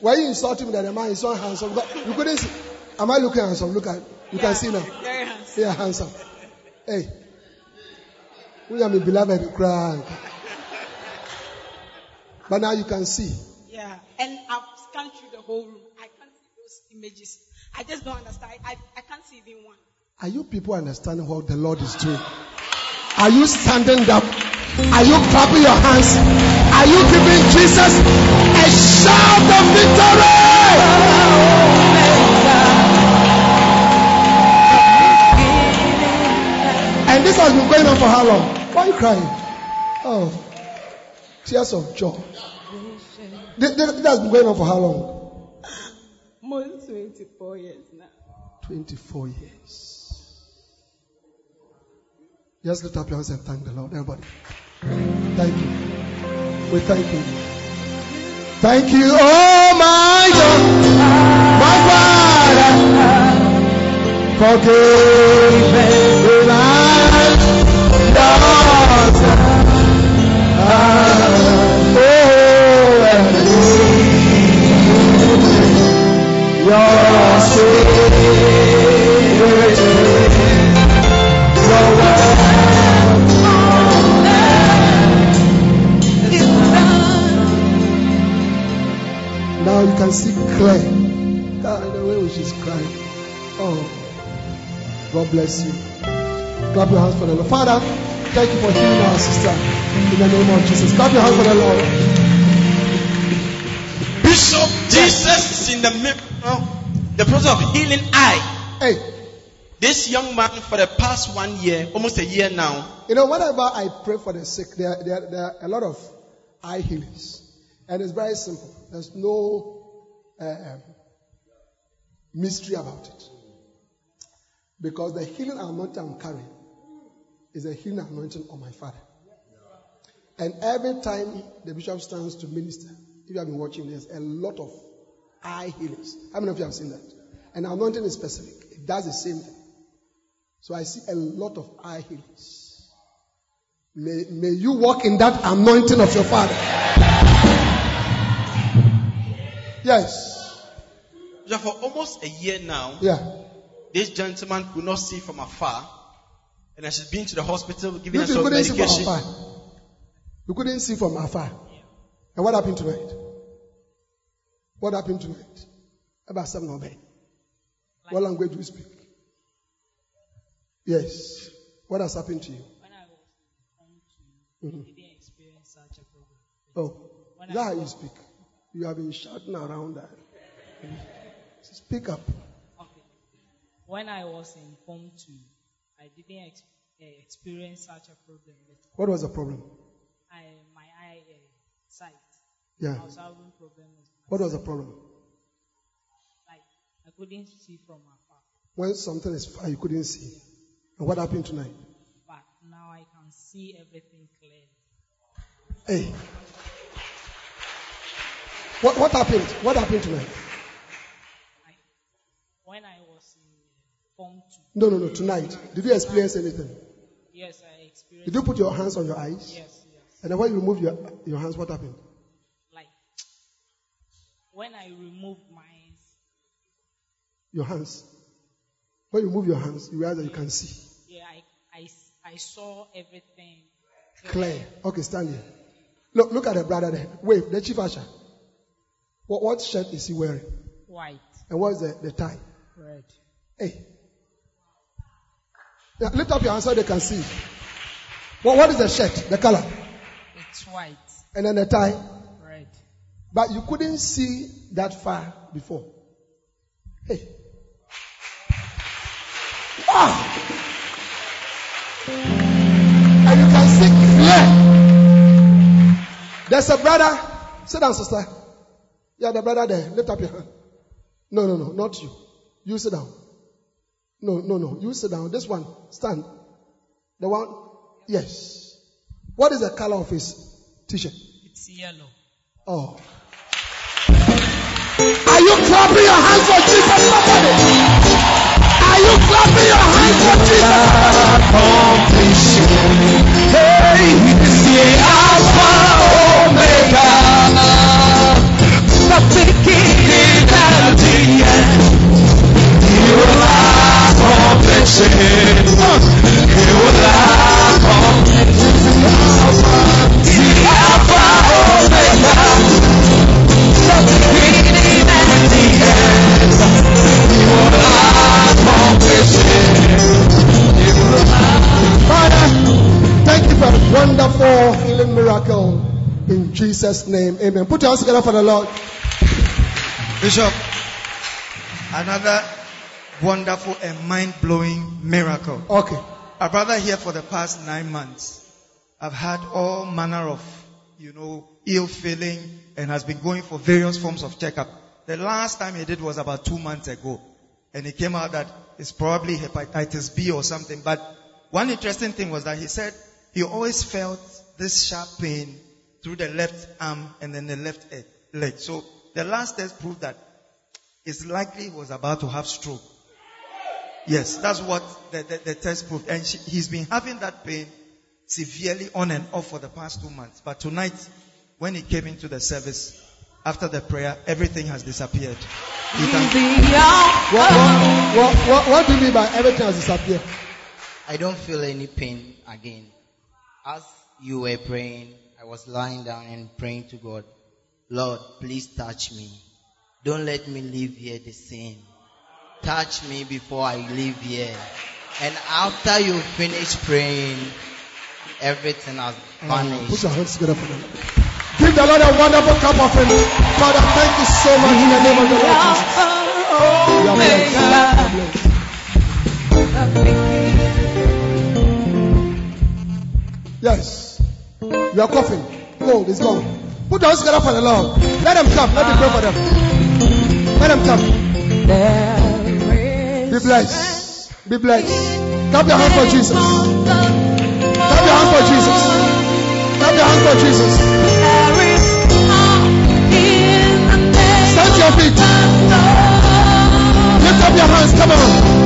Why you insulting me that the man is so handsome? But you couldn't see. Am I looking handsome? Look at you can see now. Very handsome. Yeah, handsome. Hey. We are my beloved cry. But now you can see. Yeah, and I've scanned through the whole room. I can't see those images. I just don't understand. I, I can't see even one. Are you people understanding what the Lord is doing? Are you standing up? Are you clapping your hands? Are you giving Jesus a shout of victory? And this has been going on for how long? Why are you crying? Oh, tears of joy. This, this, this has been going on for how long? More than 24 years now. 24 years. Just lift up your hands and thank the Lord, everybody. Thank you. We thank you. Thank you, oh my God, my Father, for giving me life, your spirit, you can see clear. Ah, the way she's crying. Oh, God bless you. Clap your hands for the Lord. Father, thank you for healing our sister in the name of Jesus. Clap your hands for the Lord. Bishop, Jesus is in the middle, the process of healing eye. Hey, This young man, for the past one year, almost a year now, you know, whenever I pray for the sick, there, there, there are a lot of eye healings. And it's very simple. There's no uh, mystery about it. Because the healing anointing I'm carrying is a healing anointing on my father. And every time the bishop stands to minister, if you have been watching, there's a lot of eye healings. How many of you have seen that? And anointing is specific. It does the same thing. So I see a lot of eye healings. May, may you walk in that anointing of your father. Yes. Yeah, for almost a year now, Yeah. this gentleman could not see from afar. And as she's been to the hospital, giving You her some couldn't see from afar. You couldn't see from afar. And what happened tonight? What happened tonight? About seven of them. What language do you speak? Yes. What has happened to you? When I was home to, Mhm. I didn't experience such a problem. Oh, When is that I how you speak? You have been shouting around that. Speak up. Okay. When I was in Form 2, I didn't ex- uh, experience such a problem. What was the problem? I, my eye uh, sight, Yeah. I was having problem with my What was the problem? Like, I couldn't see from afar. When something is far, you couldn't see. And what happened tonight? But now I can see everything clearly. Hey. What, what happened? What happened tonight? When I was in Form 2, No, no, no, tonight. Did you experience anything? yes, I experienced. Did you put your hands on your eyes? Yes, yes. And then when you remove your, your hands, what happened? Like, when I removed my Your hands. When you move your hands, you realize that you can see. Yeah, I, I, I saw everything Clear. Okay, stand here. Look, look at the brother there. Wait, the chief usher. What, what shirt is he wearing? white, And what's the, the tie? red. Hey. Yeah, lift up your hands so they can see. What, what is the shirt? The color? It's white, And then the tie? red. But you couldn't see that far before. Hey. Ah! And you can see clear. There's a brother. Sit down, sister. Yeah, the brother there. Lift up your hand. No, no, no, not you. You sit down. No, no, no. You sit down. This one, stand. The one, yes. What is the color of his t-shirt? It's yellow. Oh. Are you clapping your hands for Jesus? Somebody. Are you clapping your hands for Jesus? Hey, it's the Alpha Omega, the beginning the end. The the beginning the end. Thank you for a wonderful healing miracle. In Jesus' name, amen. Put your hands together for the Lord. Bishop, another wonderful and mind blowing miracle. Okay. Our brother here for the past nine months, I've had all manner of, you know, ill feeling and has been going for various forms of checkup. The last time he did was about two months ago. And it came out that it's probably hepatitis B or something. But one interesting thing was that he said he always felt this sharp pain through the left arm and then the left leg. So the last test proved that it's likely he was about to have stroke. Yes, that's what the, the, the test proved. And she, he's been having that pain severely on and off for the past two months. But tonight, when he came into the service, after the prayer, everything has disappeared. Can- What, what, what, what, what do you mean by everything has disappeared? I don't feel any pain again. As you were praying, I was lying down and praying to God, Lord, please touch me. Don't let me leave here the same. Touch me before I leave here. And after you finish praying, everything has mm. Put vanished. your hands together for them. Give the Lord a wonderful cup of him. Father, thank you so much in the name of the Lord Jesus. You are blessed. You are blessed. Yes. You are coughing. Cold is gone. Put your hands together for the Lord. Let them come. Let me pray for them. Let them come. Be blessed. Be blessed. Clap your hands for Jesus. Clap your hands for Jesus. Clap your hands for Jesus. Stand your feet. Lift up your hands. Come on.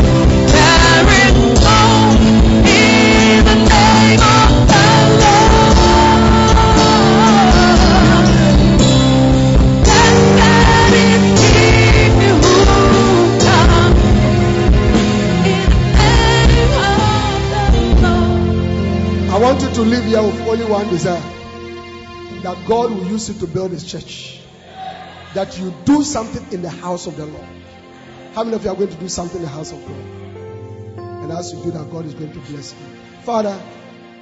To live here with only one desire that God will use you to build His church. That you do something in the house of the Lord. How many of you are going to do something in the house of God? And as you do that, God is going to bless you. Father,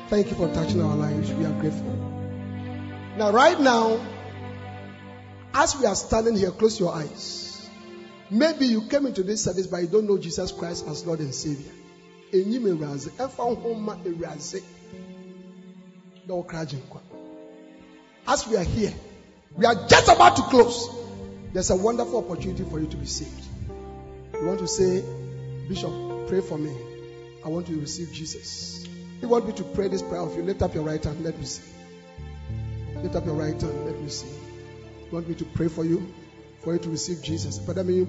thank you for touching our lives. We are grateful. Now, right now, as we are standing here, close your eyes. Maybe you came into this service, but you don't know Jesus Christ as Lord and Savior. As we are here, we are just about to close. There's a wonderful opportunity for you to be saved. You want to say, Bishop, pray for me. I want to receive Jesus. You want me to pray this prayer of you? Lift up your right hand. Let me see. Lift up your right hand. Let me see. You want me to pray for you? For you to receive Jesus. But I mean.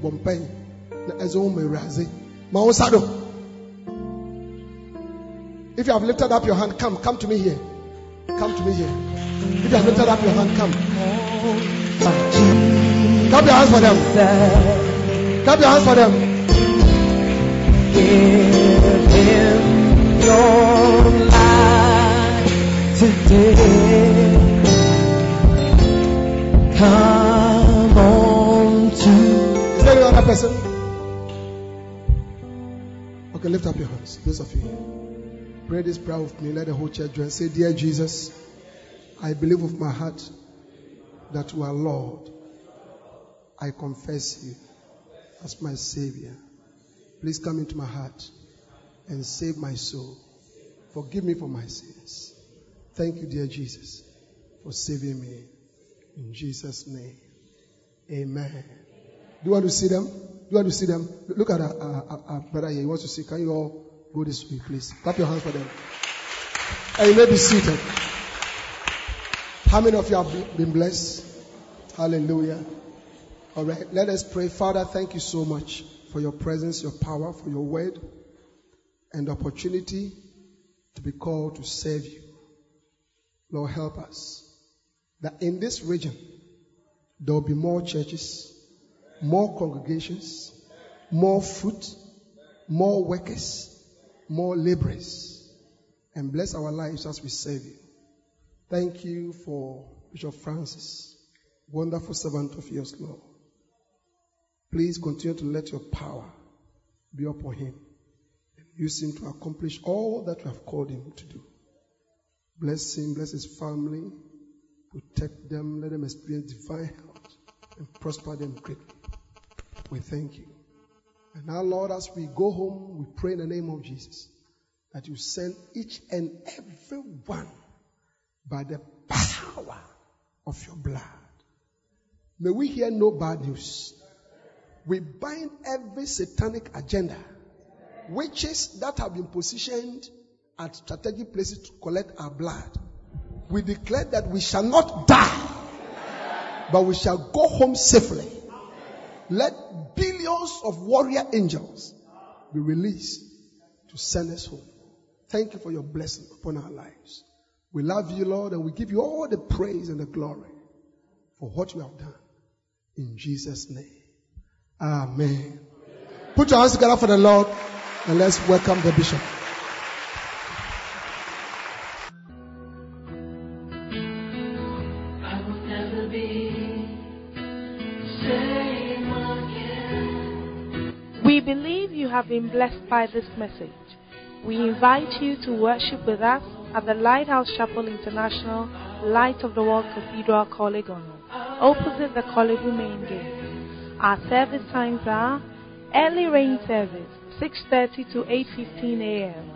If you have lifted up your hand, come, come to me here. Come to me here. If you have lifted up your hand, come. Clap your hands for them. Clap your hands for them. Give him your life today. Come on to. Is there any other person? Okay, lift up your hands. Those of you. Pray this prayer with me. Let the whole church join. Say, Dear Jesus, I believe with my heart that you are Lord. I confess you as my Savior. Please come into my heart and save my soul. Forgive me for my sins. Thank you, dear Jesus, for saving me. In Jesus' name. Amen. Do you want to see them? Do you want to see them? Look at our, our, our brother here. He wants to see. Can you all Go this way, please. Clap your hands for them. And you may be seated. How many of you have been blessed? Hallelujah. All right, let us pray. Father, thank you so much for your presence, your power, for your word, and the opportunity to be called to serve you. Lord, help us that in this region there will be more churches, more congregations, more fruit, more workers, more laborers and bless our lives as we serve you. Thank you for Bishop Francis, wonderful servant of yours, Lord. Please continue to let your power be upon him and use him to accomplish all that you have called him to do. Bless him, bless his family, protect them, let them experience divine health and prosper them greatly. We thank you. And now, Lord, as we go home, we pray in the name of Jesus that you send each and every one by the power of your blood. May we hear no bad news. We bind every satanic agenda, witches that have been positioned at strategic places to collect our blood. We declare that we shall not die, but we shall go home safely. Let billions of warrior angels be released to send us home. Thank you for your blessing upon our lives. We love you, Lord, and we give you all the praise and the glory for what you have done. In Jesus' name. Amen. Put your hands together for the Lord and let's welcome the bishop. Been blessed by this message. We invite you to worship with us at the Lighthouse Chapel International, Light of the World Cathedral, Korle Gonno, opposite the Bu main gate. Our service times are early rain service, 6.30 to 8.15 a.m.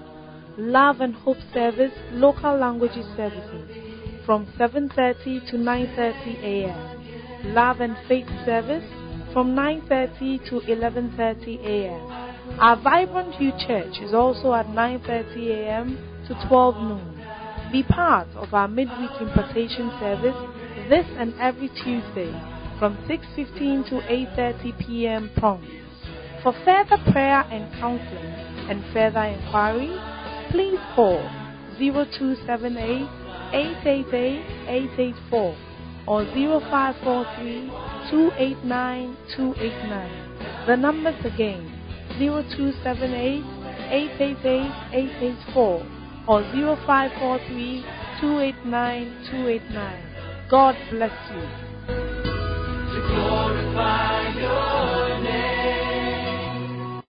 Love and Hope service, local languages services, from 7.30 to 9.30 a.m. Love and Faith service, from 9.30 to 11.30 a.m. Our Vibrant Youth Church is also at 9.30 a.m. to 12 noon. Be part of our midweek impartation service this and every Tuesday from 6.15 to 8.30 p.m. prompt. For further prayer and counseling and further inquiry, please call 0278 888 884 or 0543 289 289. The numbers again 0278 888 884 or 0543 289 289. God bless you. to glorify